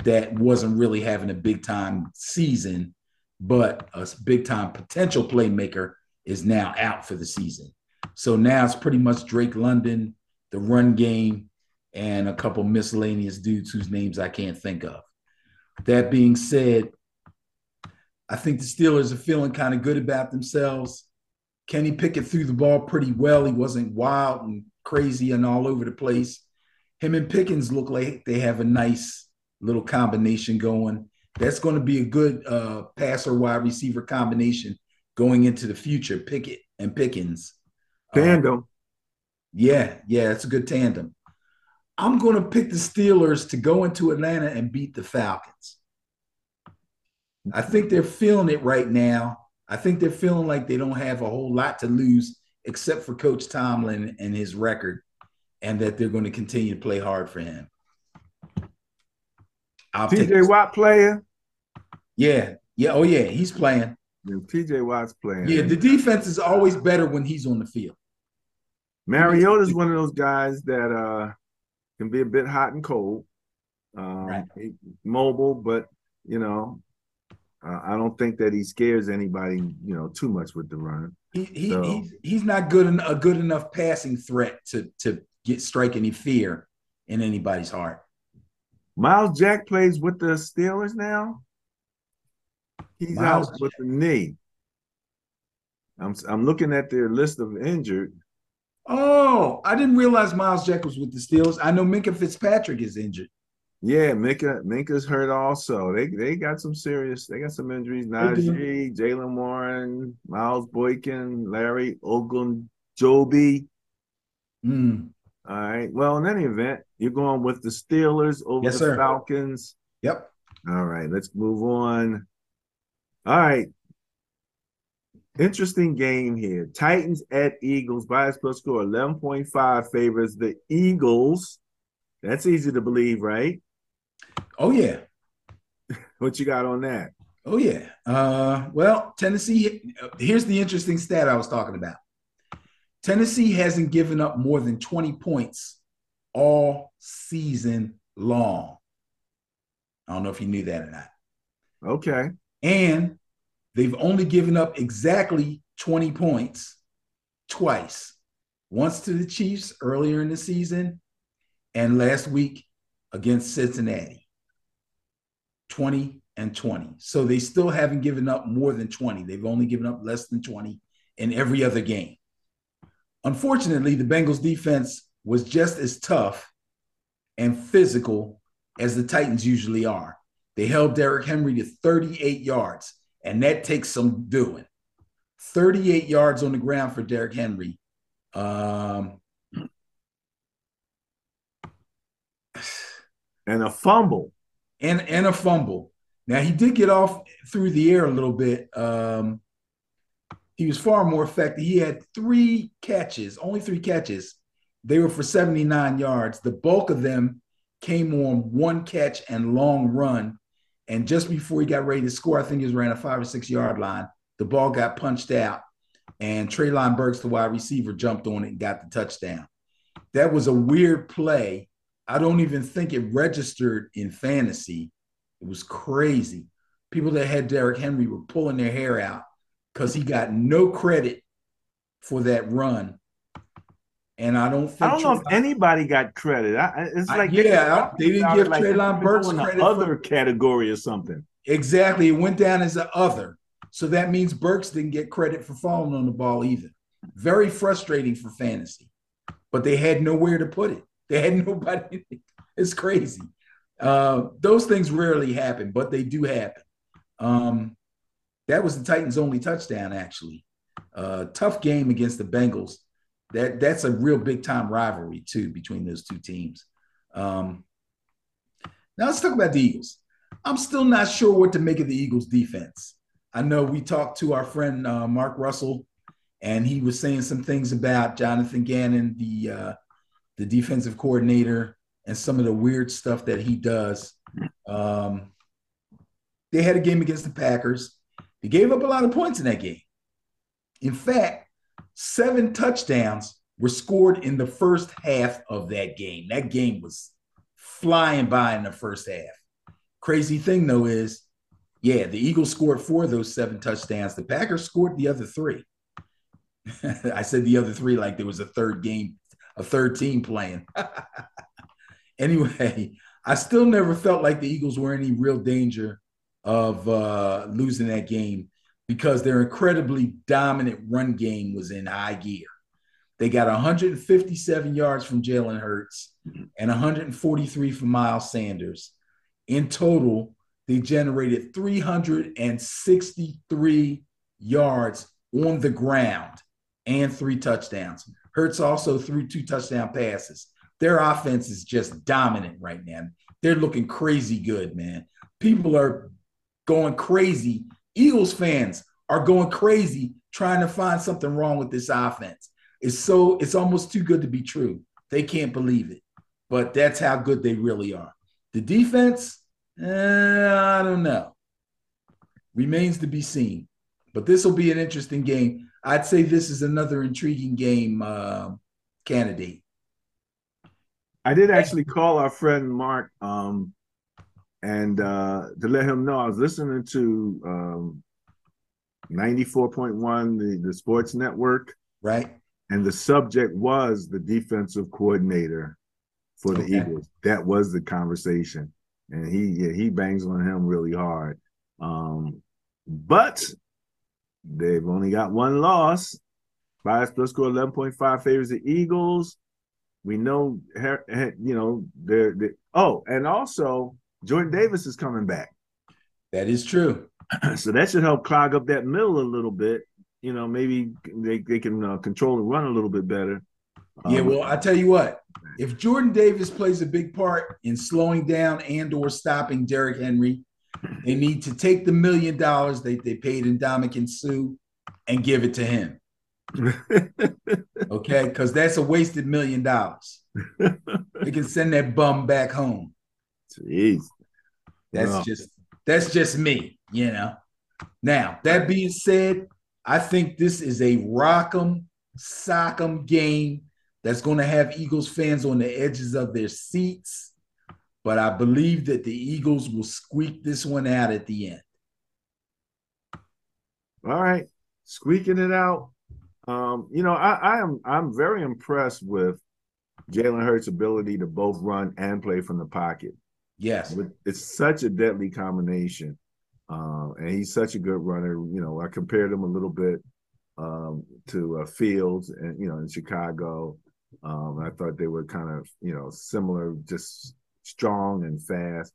that wasn't really having a big time season, but a big time potential playmaker is now out for the season. So now it's pretty much Drake London, the run game, and a couple miscellaneous dudes whose names I can't think of. That being said, I think the Steelers are feeling kind of good about themselves. Kenny Pickett threw the ball pretty well. He wasn't wild and crazy and all over the place. Him and Pickens look like they have a nice little combination going. That's going to be a good uh, passer wide receiver combination going into the future. Pickett and Pickens. Tandem. Uh, yeah, yeah, it's a good tandem. I'm going to pick the Steelers to go into Atlanta and beat the Falcons. I think they're feeling it right now. I think they're feeling like they don't have a whole lot to lose except for Coach Tomlin and his record, and that they're going to continue to play hard for him. I'll TJ Watt player. Yeah, yeah, oh yeah, he's playing. Yeah, TJ Watt's playing. Yeah, the defense is always better when he's on the field. Mariota's one of those guys that uh can be a bit hot and cold. Um, right. mobile, but you know, uh, I don't think that he scares anybody, you know, too much with the run. He, he so. he's, he's not good en- a good enough passing threat to to get strike any fear in anybody's heart. Myles Jack plays with the Steelers now. He's Myles out with the knee. I'm I'm looking at their list of injured. Oh, I didn't realize Myles Jack was with the Steelers. I know Minkah Fitzpatrick is injured. Yeah, Minkah Minkah's hurt also. They they got some serious. They got some injuries. Najee, Jaylen Warren, Miles Boykin, Larry Ogunjobi. Mm. All right. Well, in any event, you're going with the Steelers over yes, the sir. Falcons. Yep. All right. Let's move on. All right. Interesting game here. Titans at Eagles. Bias plus score 11.5 favors the Eagles. That's easy to believe, right? Oh, yeah. what you got on that? Oh, yeah. Uh, well, Tennessee, here's the interesting stat I was talking about. Tennessee hasn't given up more than 20 points all season long. I don't know if you knew that or not. Okay. And they've only given up exactly 20 points twice once to the Chiefs earlier in the season and last week against Cincinnati. 20 and 20. So they still haven't given up more than 20. They've only given up less than 20 in every other game. Unfortunately, the Bengals defense was just as tough and physical as the Titans usually are. They held Derrick Henry to 38 yards, and that takes some doing. 38 yards on the ground for Derrick Henry. Um, and a fumble. And, and a fumble. Now, he did get off through the air a little bit. Um, he was far more effective. He had three catches, only three catches. They were for 79 yards. The bulk of them came on one catch and long run. And just before he got ready to score, I think he was around a five or six yard line. The ball got punched out, and Treylon Burks, the wide receiver, jumped on it and got the touchdown. That was a weird play. I don't even think it registered in fantasy. It was crazy. People that had Derrick Henry were pulling their hair out because he got no credit for that run. And I don't think I don't know if anybody got credit. I, it's like I, yeah, they, they didn't give like Treylon Burks credit other for, category or something. Exactly, it went down as an other. So that means Burks didn't get credit for falling on the ball either. Very frustrating for fantasy, but they had nowhere to put it. They had nobody. it's crazy. Uh, those things rarely happen, but they do happen. Um, that was the Titans' only touchdown, actually. Uh, tough game against the Bengals. That that's a real big time rivalry too between those two teams. Um, now let's talk about the Eagles. I'm still not sure what to make of the Eagles defense. I know we talked to our friend uh, Mark Russell, and he was saying some things about Jonathan Gannon, the uh, the defensive coordinator, and some of the weird stuff that he does. Um, they had a game against the Packers. They gave up a lot of points in that game. In fact, seven touchdowns were scored in the first half of that game. That game was flying by in the first half. Crazy thing though is, yeah, the Eagles scored four of those seven touchdowns. The Packers scored the other three. I said the other three like there was a third game, a third team playing. anyway, I still never felt like the Eagles were any real danger of uh, losing that game because their incredibly dominant run game was in high gear. They got 157 yards from Jalen Hurts and 143 from Miles Sanders. In total, they generated 363 yards on the ground and three touchdowns. Hurts also threw two touchdown passes. Their offense is just dominant right now. They're looking crazy good, man. People are going crazy. Eagles fans are going crazy trying to find something wrong with this offense. It's so it's almost too good to be true. They can't believe it. But that's how good they really are. The defense, eh, I don't know. Remains to be seen. But this will be an interesting game. I'd say this is another intriguing game uh, candidate. I did actually call our friend Mark um, and uh, to let him know I was listening to um, 94.1, the, the sports network. Right. And the subject was the defensive coordinator for the okay. Eagles. That was the conversation. And he yeah, he bangs on him really hard. Um, but they've only got one loss. Bias plus score 11.5 favors the Eagles. We know, you know, they're, they're oh, and also Jordan Davis is coming back. That is true. so that should help clog up that middle a little bit. You know, maybe they, they can uh, control the run a little bit better. Yeah, um, well, I tell you what, if Jordan Davis plays a big part in slowing down and or stopping Derrick Henry, they need to take the million dollars they, they paid Ndamukong Suh and give it to him. okay, because that's a wasted million dollars. they can send that bum back home. Jeez. That's no. just that's just me, you know. Now, that being said, I think this is a rock'em sock'em game that's going to have Eagles fans on the edges of their seats. But I believe that the Eagles will squeak this one out at the end. All right, squeaking it out. Um, you know, I, I am I'm very impressed with Jalen Hurts' ability to both run and play from the pocket. Yes, it's such a deadly combination, uh, and he's such a good runner. You know, I compared him a little bit um, to uh, Fields, and you know, in Chicago. Um, I thought they were kind of you know similar, just strong and fast.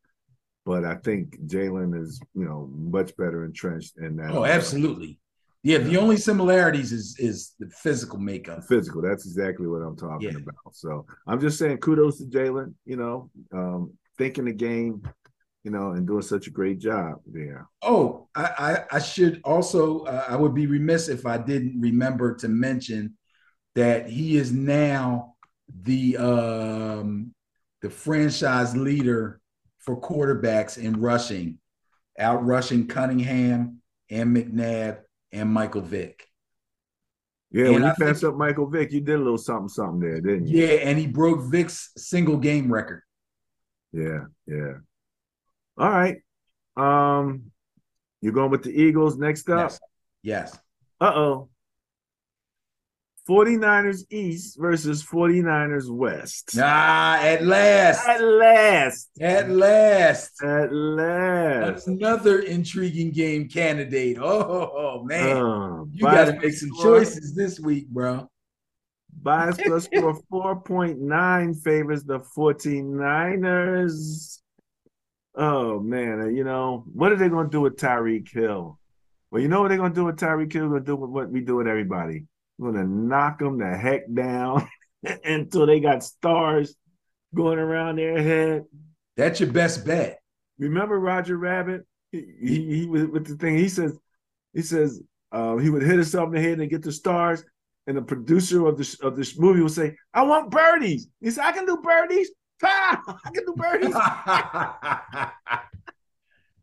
But I think Jalen is you know much better entrenched in that. Oh, absolutely. Yeah, the only similarities is is the physical makeup. Physical. That's exactly what I'm talking yeah. about. So I'm just saying, kudos to Jalen. You know, um, thinking the game, you know, and doing such a great job there. Oh, I, I, I should also, uh, I would be remiss if I didn't remember to mention that he is now the um, the franchise leader for quarterbacks in rushing, out rushing Cunningham and McNabb and Michael Vick. Yeah, and when you I passed think, up Michael Vick, you did a little something, something there, didn't you? Yeah, and he broke Vick's single game record. Yeah, yeah. All right. Um, you're going with the Eagles next up? Yes. yes. Uh-oh. 49ers East versus 49ers West. Ah, at last. At last. At last. At last. That's another intriguing game candidate. Oh, man. Uh, you got to make some choices this week, bro. Bias plus score 4.9 favors the 49ers. Oh man, you know, what are they gonna do with Tyreek Hill? Well, you know what they're gonna do with Tyreek Hill? They're gonna do what we do with everybody. We're gonna knock them the heck down until they got stars going around their head. That's your best bet. Remember Roger Rabbit? He, he, he was with the thing. He says, he says uh, he would hit himself in the head and get the stars. And the producer of this of this movie will say, "I want birdies." He said, "I can do birdies. Ah, I can do birdies."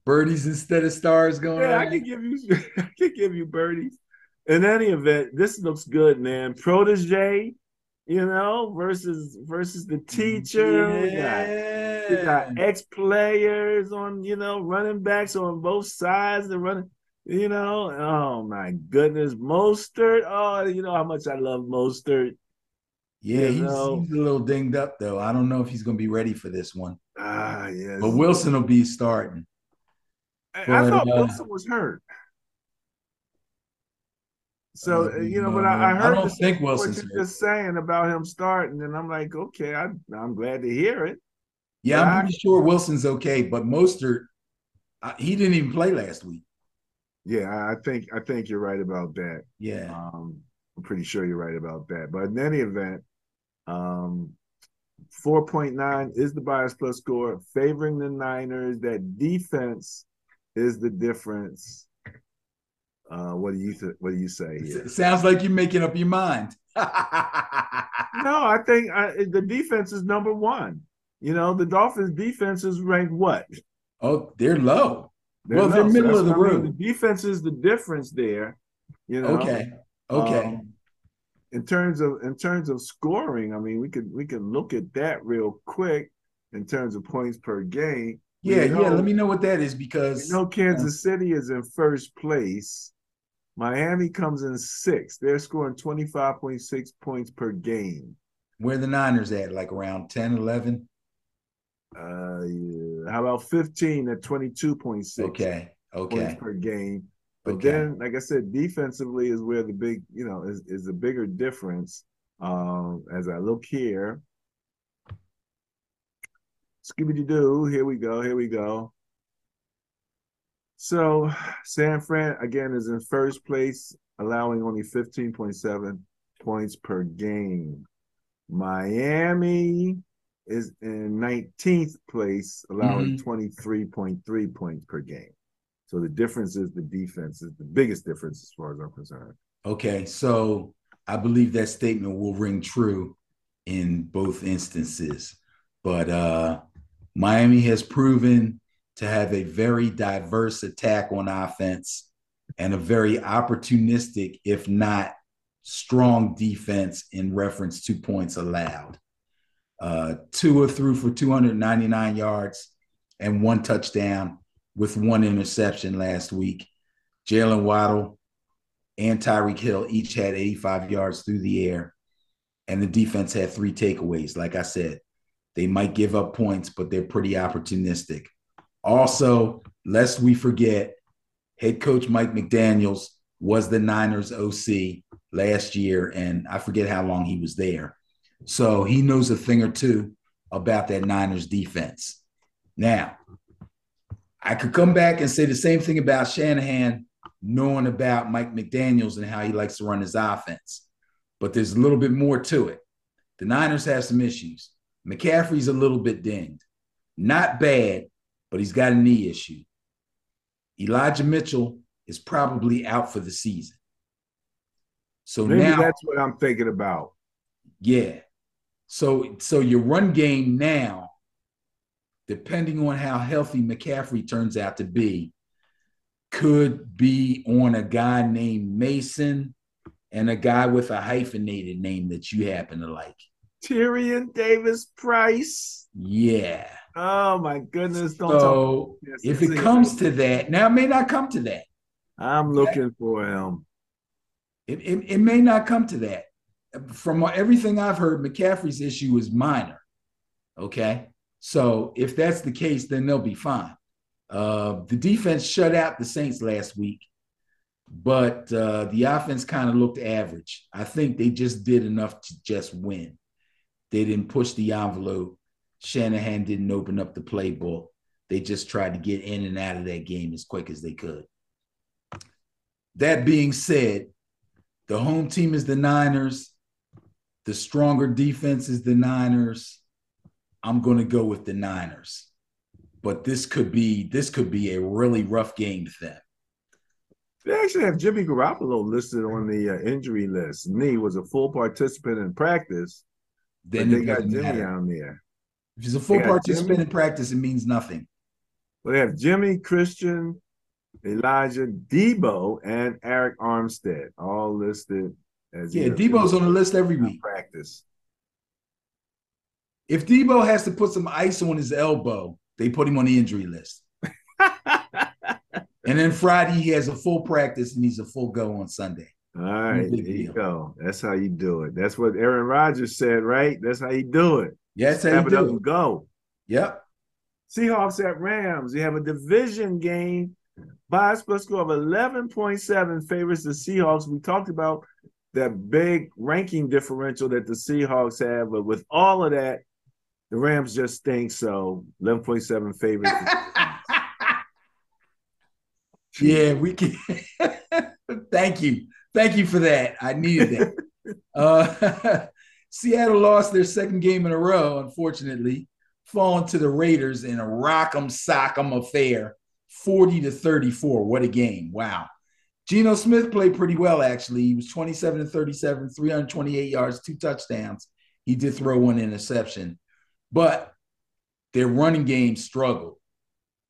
birdies instead of stars going. Yeah, on. I can give you. I can give you birdies. In any event, this looks good, man. Protege, you know, versus versus the teacher. Yeah. We got, got ex players on, you know, running backs on both sides. They're running you know, oh my goodness, Mostert. Oh, you know how much I love Mostert. Yeah, he's, he's, a little dinged up though. I don't know if he's going to be ready for this one. Ah, yes. But Wilson will be starting. I, but, I thought uh, Wilson was hurt. So uh, you know, but I, I heard. I don't think Wilson's what you're just saying about him starting, and I'm like, okay, I, am glad to hear it. Yeah, but I'm pretty sure Wilson's okay, but Mostert, uh, he didn't even play last week. Yeah, I think I think you're right about that. Yeah, um, I'm pretty sure you're right about that. But in any event, um, 4.9 is the bias plus score favoring the Niners. That defense is the difference. Uh, what do you th- what do you say? Here? Sounds like you're making up your mind. no, I think I, the defense is number one. You know, the Dolphins' defense is ranked what? Oh, they're low. They're well, they're middle of the room. The defense is the difference there. You know. Okay. Okay. Um, in terms of in terms of scoring, I mean, we could we could look at that real quick in terms of points per game. Yeah, know, yeah. Let me know what that is because you know Kansas City is in first place. Miami comes in sixth. They're scoring 25.6 points per game. Where the Niners at? Like around 10, 11? Uh, yeah. How about 15 at 22.6? Okay. Okay. per game. But okay. then, like I said, defensively is where the big, you know, is, is a bigger difference. Um, as I look here, Scooby Doo, here we go, here we go. So San Fran again is in first place, allowing only 15.7 points per game. Miami is in 19th place, allowing mm-hmm. 23.3 points per game. So the difference is the defense is the biggest difference as far as I'm concerned. Okay, so I believe that statement will ring true in both instances. But uh Miami has proven to have a very diverse attack on offense and a very opportunistic, if not strong defense in reference to points allowed. Uh, Tua threw for 299 yards and one touchdown with one interception last week. Jaylen Waddle and Tyreek Hill each had 85 yards through the air. And the defense had three takeaways. Like I said, they might give up points, but they're pretty opportunistic. Also, lest we forget, head coach Mike McDaniels was the Niners OC last year, and I forget how long he was there. So he knows a thing or two about that Niners defense. Now, I could come back and say the same thing about Shanahan, knowing about Mike McDaniels and how he likes to run his offense. But there's a little bit more to it. The Niners have some issues. McCaffrey's a little bit dinged. Not bad, but he's got a knee issue. Elijah Mitchell is probably out for the season. So Maybe now that's what I'm thinking about. Yeah. So so your run game now, depending on how healthy McCaffrey turns out to be, could be on a guy named Mason and a guy with a hyphenated name that you happen to like. Tyrion Davis Price. Yeah. Oh my goodness! Don't so if it comes to that, now it may not come to that. I'm looking for him. It, it, it may not come to that from everything I've heard, McCaffrey's issue is minor. Okay. So if that's the case, then they'll be fine. Uh, the defense shut out the Saints last week. but uh, the offense kind of looked average. I think they just did enough to just win. They didn't push the envelope. Shanahan didn't open up the playbook. They just tried to get in and out of that game as quick as they could. That being said, the home team is the Niners. The stronger defense is the Niners. I'm going to go with the Niners. But this could be this could be a really rough game for them. They actually have Jimmy Garoppolo listed on the uh, injury list. Knee was a full participant in practice. Then they got Jimmy matter. on there. If he's a full participant Jimmy. in practice, it means nothing. Well, they have Jimmy, Christian, Elijah, Deebo, and Arik Armstead, all listed as yeah. Deebo's on the list every week. Practice. If Deebo has to put some ice on his elbow, they put him on the injury list. and then Friday he has a full practice and he's a full go on Sunday. All right, there you go. That's how you do it. That's what Aaron Rodgers said, right? That's how you do it. Yes, how you do it. Go. Yep. Seahawks at Rams. You have a division game. By a split score of 11.7 favors the Seahawks. We talked about that big ranking differential that the Seahawks have, but with all of that, the Rams just think so. 11.7 favors. yeah, we can. Thank you. Thank you for that. I needed that. uh, Seattle lost their second game in a row, unfortunately, falling to the Raiders in a rock'em sock'em affair, 40 to 34. What a game. Wow. Geno Smith played pretty well, actually. He was 27 and 37, 328 yards, two touchdowns. He did throw one interception, but their running game struggled.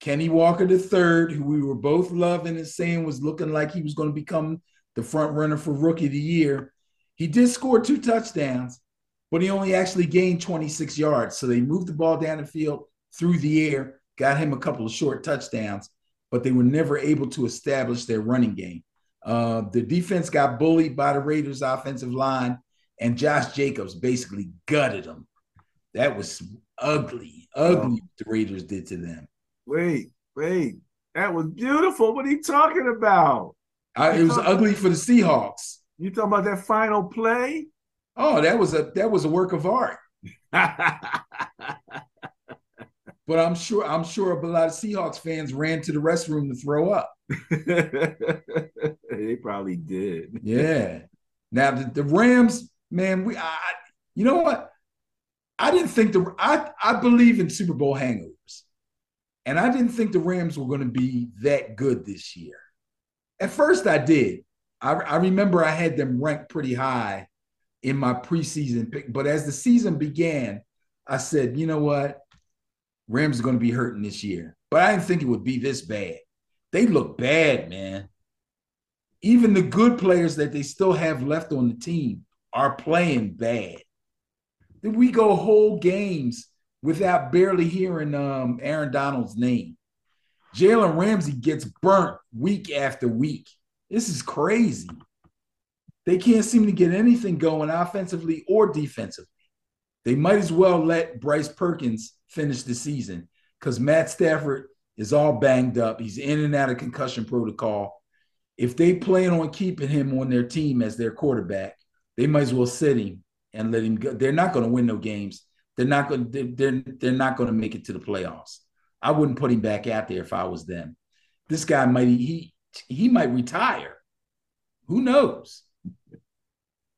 Kenny Walker the third, who we were both loving and saying was looking like he was going to become the front runner for rookie of the year. He did score two touchdowns, but he only actually gained 26 yards. So they moved the ball down the field through the air, got him a couple of short touchdowns, but they were never able to establish their running game. Uh, the defense got bullied by the Raiders' offensive line, and Josh Jacobs basically gutted them. That was ugly, ugly. Oh. the Raiders did to them. Wait, wait, that was beautiful. What are you talking about? Uh, it was ugly for the Seahawks. You talking about that final play? Oh, that was a that was a work of art. but I'm sure I'm sure a lot of Seahawks fans ran to the restroom to throw up. they probably did. Yeah. Now the, the Rams, man, we I you know what? I didn't think the I I believe in Super Bowl hangovers. And I didn't think the Rams were going to be that good this year. At first, I did. I, I remember I had them ranked pretty high in my preseason pick. But as the season began, I said, you know what? Rams are going to be hurting this year. But I didn't think it would be this bad. They look bad, man. Even the good players that they still have left on the team are playing bad. Then we go whole games without barely hearing um, Aaron Donald's name. Jalen Ramsey gets burnt week after week. This is crazy. They can't seem to get anything going offensively or defensively. They might as well let Bryce Perkins finish the season because Matt Stafford is all banged up. He's in and out of concussion protocol. If they plan on keeping him on their team as their quarterback, they might as well sit him and let him go. They're not going to win no games. They're not going. They're they're not going to make it to the playoffs. I wouldn't put him back out there if I was them. This guy might he he might retire. Who knows?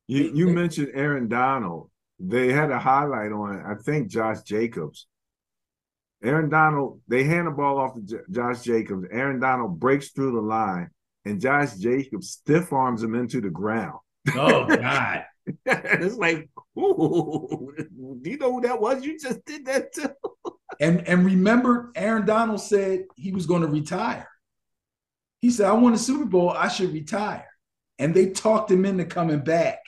You you mentioned Aaron Donald. They had a highlight on I think Josh Jacobs. Aaron Donald, they hand the ball off to J- Josh Jacobs. Aaron Donald breaks through the line, and Josh Jacobs stiff arms him into the ground. Oh God! it's like, ooh, do you know who that was? You just did that too. and and remember, Aaron Donald said he was going to retire. He said, "I won a Super Bowl. I should retire." And they talked him into coming back.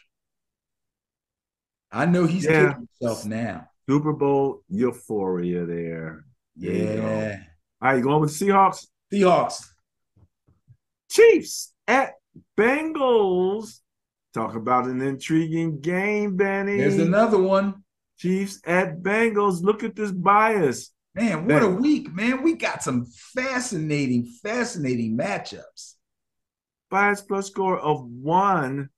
I know he's yeah. kicking himself now. Super Bowl euphoria there. Yeah. All right, you going with the Seahawks? Seahawks. Chiefs at Bengals. Talk about an intriguing game, Benny. There's another one. Chiefs at Bengals. Look at this bias. Man, what ben. a week, man. We got some fascinating, fascinating matchups. Bias plus score of one.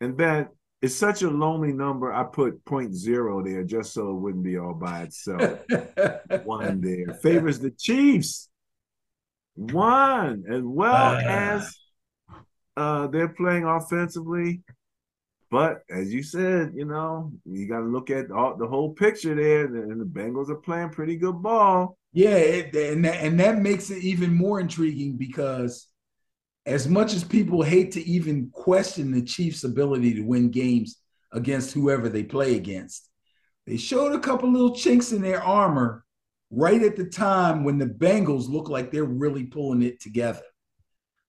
And then it's such a lonely number. I put point zero there just so it wouldn't be all by itself. one there favors the Chiefs. One, as well uh, as uh, they're playing offensively. But as you said, you know, you got to look at all, the whole picture there, and the Bengals are playing pretty good ball. Yeah, it, and that, and that makes it even more intriguing because as much as people hate to even question the Chiefs' ability to win games against whoever they play against, they showed a couple little chinks in their armor right at the time when the Bengals look like they're really pulling it together.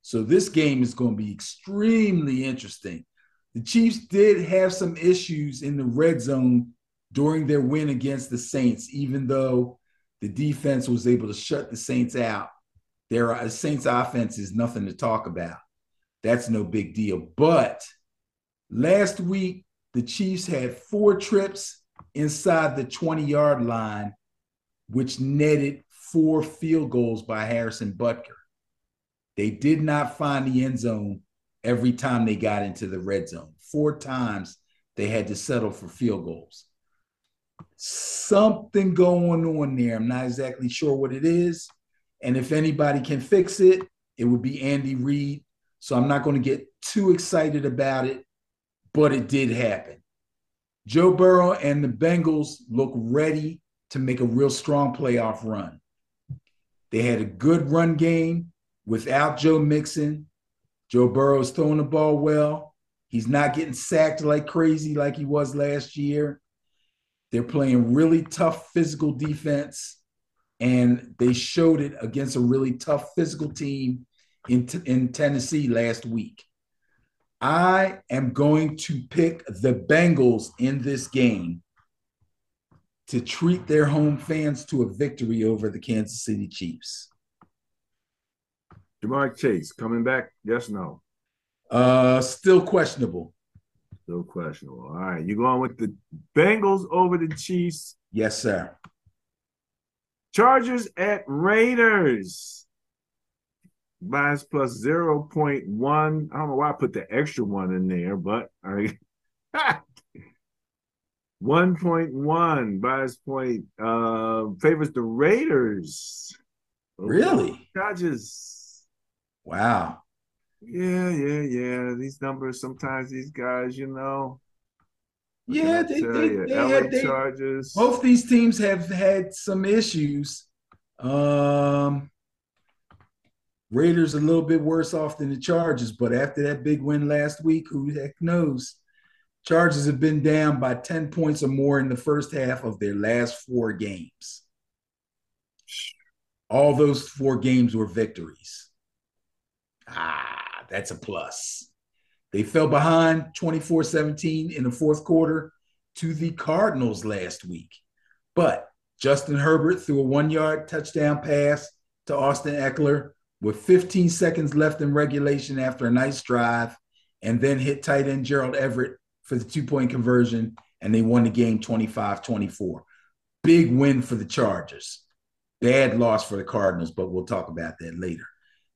So this game is going to be extremely interesting the Chiefs did have some issues in the red zone during their win against the Saints, even though the defense was able to shut the Saints out. Their uh, Saints offense is nothing to talk about. That's no big deal. But last week, the Chiefs had four trips inside the 20 yard line, which netted four field goals by Harrison Butker. They did not find the end zone every time they got into the red zone. Four times they had to settle for field goals. Something going on there. I'm not exactly sure what it is. And if anybody can fix it, it would be Andy Reid. So I'm not going to get too excited about it, but it did happen. Joe Burrow and the Bengals look ready to make a real strong playoff run. They had a good run game without Joe Mixon. Joe Burrow's throwing the ball well. He's not getting sacked like crazy like he was last year. They're playing really tough physical defense, and they showed it against a really tough physical team in, in Tennessee last week. I am going to pick the Bengals in this game to treat their home fans to a victory over the Kansas City Chiefs. Ja'Marr Chase coming back? Yes, no. Uh, still questionable. Still questionable. All right, you going with the Bengals over the Chiefs? Yes, sir. Chargers at Raiders. Bias plus 0.1. I don't know why I put the extra one in there, but all right. 1.1 bias point uh favors the Raiders. Really? Chargers. Wow. Yeah, yeah, yeah. These numbers, sometimes these guys, you know. Yeah, they, they, they, had, they, charges. Both these teams have had some issues. Um, Raiders a little bit worse off than the Chargers, but after that big win last week, who the heck knows? Chargers have been down by 10 points or more in the first half of their last four games. All those four games were victories. Ah, that's a plus. They fell behind 24 17 in the fourth quarter to the Cardinals last week. But Justin Herbert threw a one yard touchdown pass to Austin Ekeler with 15 seconds left in regulation after a nice drive, and then hit tight end Gerald Everett for the two point conversion, and they won the game 25 24. Big win for the Chargers. Bad loss for the Cardinals, but we'll talk about that later.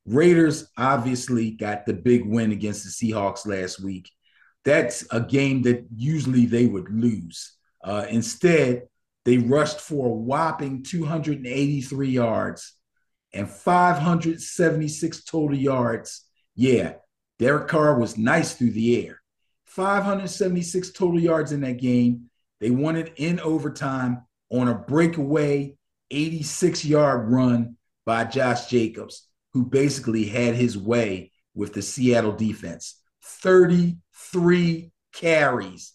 Raiders obviously got the big win against the Seahawks last week. That's a game that usually they would lose. Uh, instead, they rushed for a whopping 283 yards and 576 total yards. Yeah, Derek Carr was nice through the air. 576 total yards in that game. They won it in overtime on a breakaway 86 yard run by Josh Jacobs who basically had his way with the Seattle defense. 33 carries,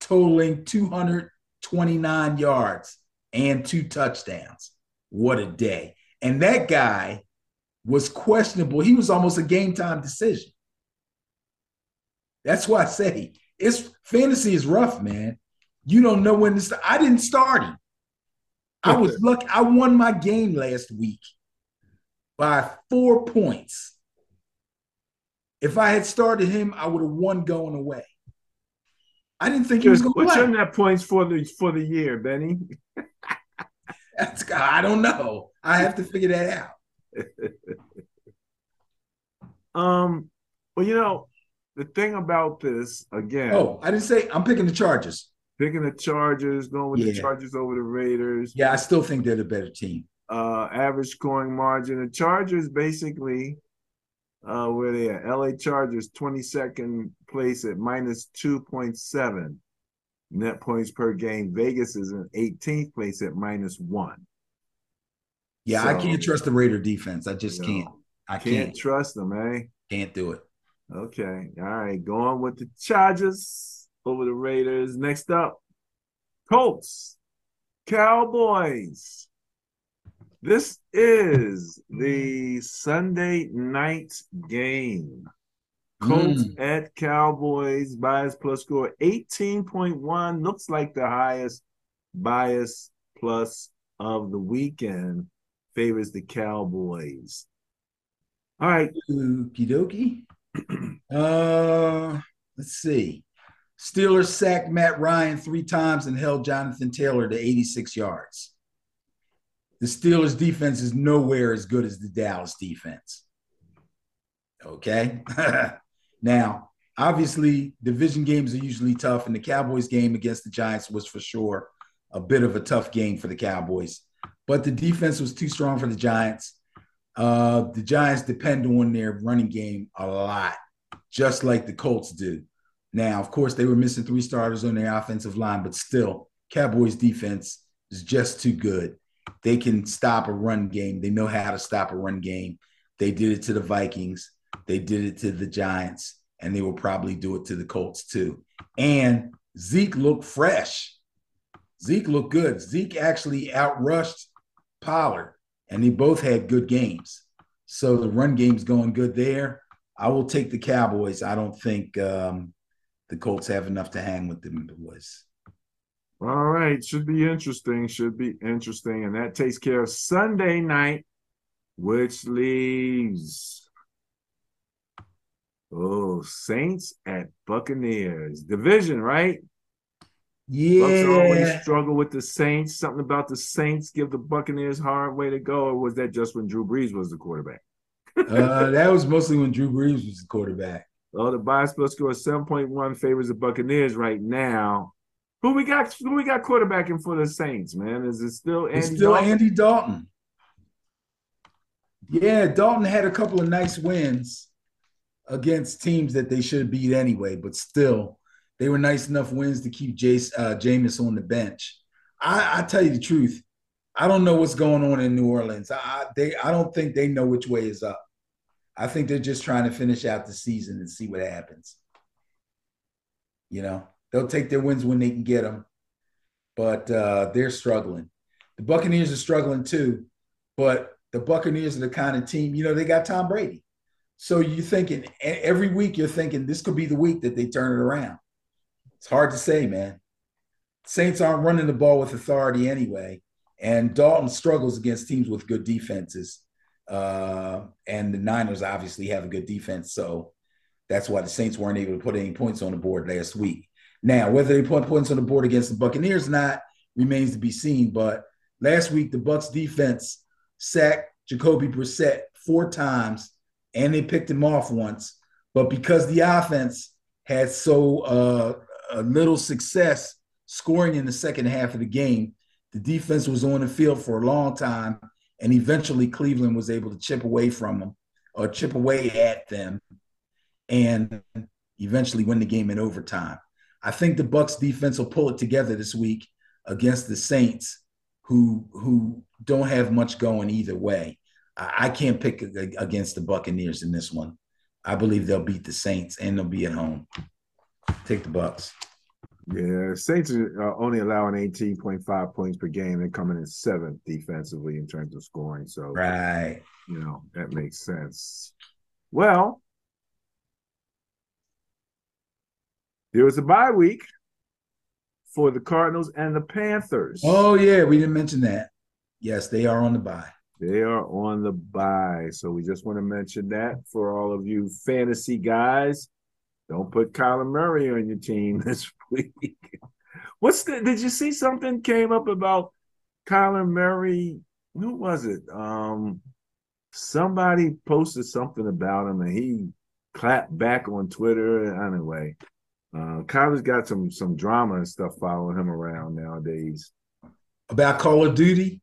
totaling 229 yards and two touchdowns. What a day. And that guy was questionable. He was almost a game time decision. That's why I say it's fantasy is rough, man. You don't know when this. I didn't start him. I was lucky. I won my game last week by four points. If I had started him, I would have won going away. I didn't think he was going to What's your net points for the for the year, Benny? That's I don't know. I have to figure that out. um, Well, you know, the thing about this again. Oh, I didn't say I'm picking the Chargers. Picking the Chargers, going with Yeah. the Chargers over the Raiders. Yeah, I still think they're the better team. Uh, average scoring margin. The Chargers basically, uh, where they at? LA Chargers, 22nd place at minus 2.7 net points per game. Vegas is in 18th place at minus one. Yeah, I can't trust the Raider defense. I just can't. I Can't can't. trust them, eh? Can't do it. Okay. All right. Going with the Chargers over the Raiders. Next up, Colts, Cowboys. This is the Sunday night game. Colts Mm. at Cowboys, bias plus score 18.1. Looks like the highest bias plus of the weekend. Favors the Cowboys. All right. Okie dokie. Uh, let's see. Steelers sacked Matt Ryan three times and held Jonathan Taylor to 86 yards. The Steelers defense is nowhere as good as the Dallas defense. Okay. now, obviously, division games are usually tough, and the Cowboys game against the Giants was for sure a bit of a tough game for the Cowboys. But the defense was too strong for the Giants. Uh, the Giants depend on their running game a lot, just like the Colts do. Now, of course, they were missing three starters on their offensive line, but still, Cowboys defense is just too good. They can stop a run game. They know how to stop a run game. They did it to the Vikings. They did it to the Giants, and they will probably do it to the Colts too. And Zeke looked fresh. Zeke looked good. Zeke actually outrushed Pollard, and they both had good games. So the run game's going good there. I will take the Cowboys. I don't think um, the Colts have enough to hang with them, boys. All right, should be interesting. Should be interesting, and that takes care of Sunday night, which leaves oh Saints at Buccaneers division, right? Yeah, Bucks always struggle with the Saints. Something about the Saints give the Buccaneers hard way to go, or was that just when Drew Brees was the quarterback? Uh, that was mostly when Drew Brees was the quarterback. Oh, the bias plus score seven point one favors the Buccaneers right now. Who we got? Who we got quarterbacking for the Saints? Man, is it still Andy? It's still Dalton? Andy Dalton. Yeah, Dalton had a couple of nice wins against teams that they should beat anyway, but still, they were nice enough wins to keep Jace, uh, Jameis on the bench. I, I tell you the truth, I don't know what's going on in New Orleans. I they I don't think they know which way is up. I think they're just trying to finish out the season and see what happens. You know, they'll take their wins when they can get them, but uh, they're struggling. The Buccaneers are struggling too, but the Buccaneers are the kind of team, you know, they got Tom Brady. So you're thinking every week, you're thinking this could be the week that they turn it around. It's hard to say, man. Saints aren't running the ball with authority anyway, and Dalton struggles against teams with good defenses. Uh, and the Niners obviously have a good defense, so that's why the Saints weren't able to put any points on the board last week. Now, whether they put points on the board against the Buccaneers or not remains to be seen. But last week, the Bucks defense sacked Jacoby Brissett four times, and they picked him off once. But because the offense had so uh, little success scoring in the second half of the game, the defense was on the field for a long time, and eventually Cleveland was able to chip away from them or chip away at them, and eventually win the game in overtime. I think the Bucks defense will pull it together this week against the Saints, who who don't have much going either way. I, I can't pick ag- against the Buccaneers in this one. I believe they'll beat the Saints and they'll be at home. Take the Bucks. Yeah, Saints are only allowing 18.5 points per game. They're coming in seventh defensively in terms of scoring. So, Right. you know, that makes sense. Well, there was a bye week for the Cardinals and the Panthers. Oh yeah, we didn't mention that. Yes, they are on the bye. They are on the bye. So we just want to mention that for all of you fantasy guys. Don't put Kyler Murray on your team this week. What's the did you see something came up about Kyler Murray? Who was it? Um somebody posted something about him and he clapped back on Twitter. Anyway, uh, Kyler's got some some drama and stuff following him around nowadays. About Call of Duty?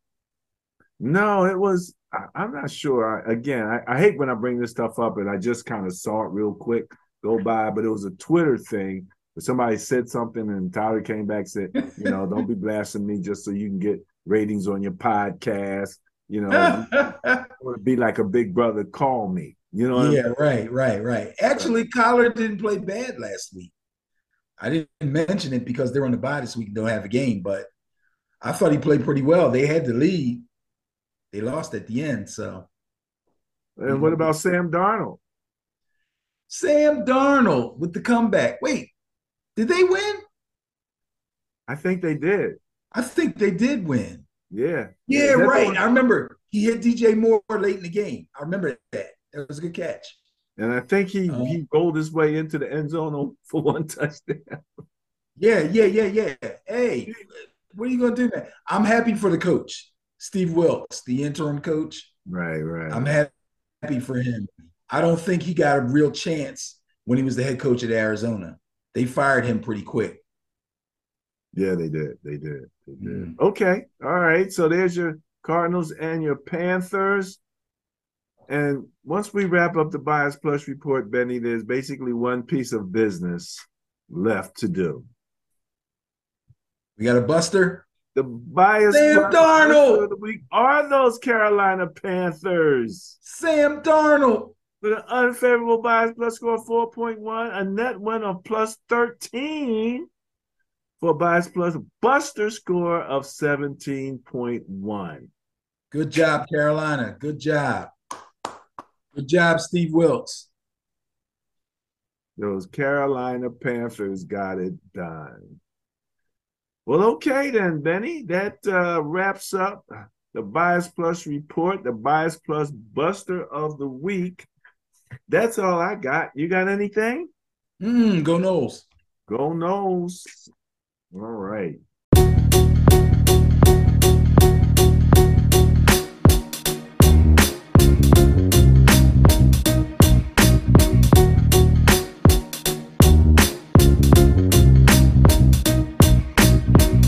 No, it was. I, am not sure. I, again, I, I, hate when I bring this stuff up, and I just kind of saw it real quick go by, but it was a Twitter thing. Somebody said something, and Tyler came back said, "You know, don't be blasting me just so you can get ratings on your podcast. You know, would be like a big brother. Call me. You know. Yeah, I mean? right, right, right. Actually, Kyler didn't play bad last week. I didn't mention it because they're on the bye this week and don't have a game, but I thought he played pretty well. They had the lead. They lost at the end, so. And what about Sam Darnold? Sam Darnold with the comeback. Wait, did they win? I think they did. I think they did win. Yeah. Yeah, right. I remember he hit DJ Moore late in the game. I remember that. That was a good catch. And I think he uh, he rolled his way into the end zone for one touchdown. Yeah, yeah, yeah, yeah. Hey, what are you gonna do, man? I'm happy for the coach, Steve Wilks, the interim coach. Right, right. I'm happy for him. I don't think he got a real chance when he was the head coach at Arizona. They fired him pretty quick. Yeah, they did. They did. They did. Mm. Okay. All right. So there's your Cardinals and your Panthers. And once we wrap up the Bias Plus report, Benny, there's basically one piece of business left to do. We got a buster. The bias Sam Darnold of the week are those Carolina Panthers. Sam Darnold with an unfavorable bias plus score of 4.1, a net win of plus 13 for bias plus buster score of 17.1. Good job, Carolina. Good job. Good job, Steve Wilks. Those Carolina Panthers got it done. Well, okay then, Benny. That uh, wraps up the Bias Plus report, the Bias Plus Buster of the week. That's all I got. You got anything? Mm, go Noles. Go Noles. All right.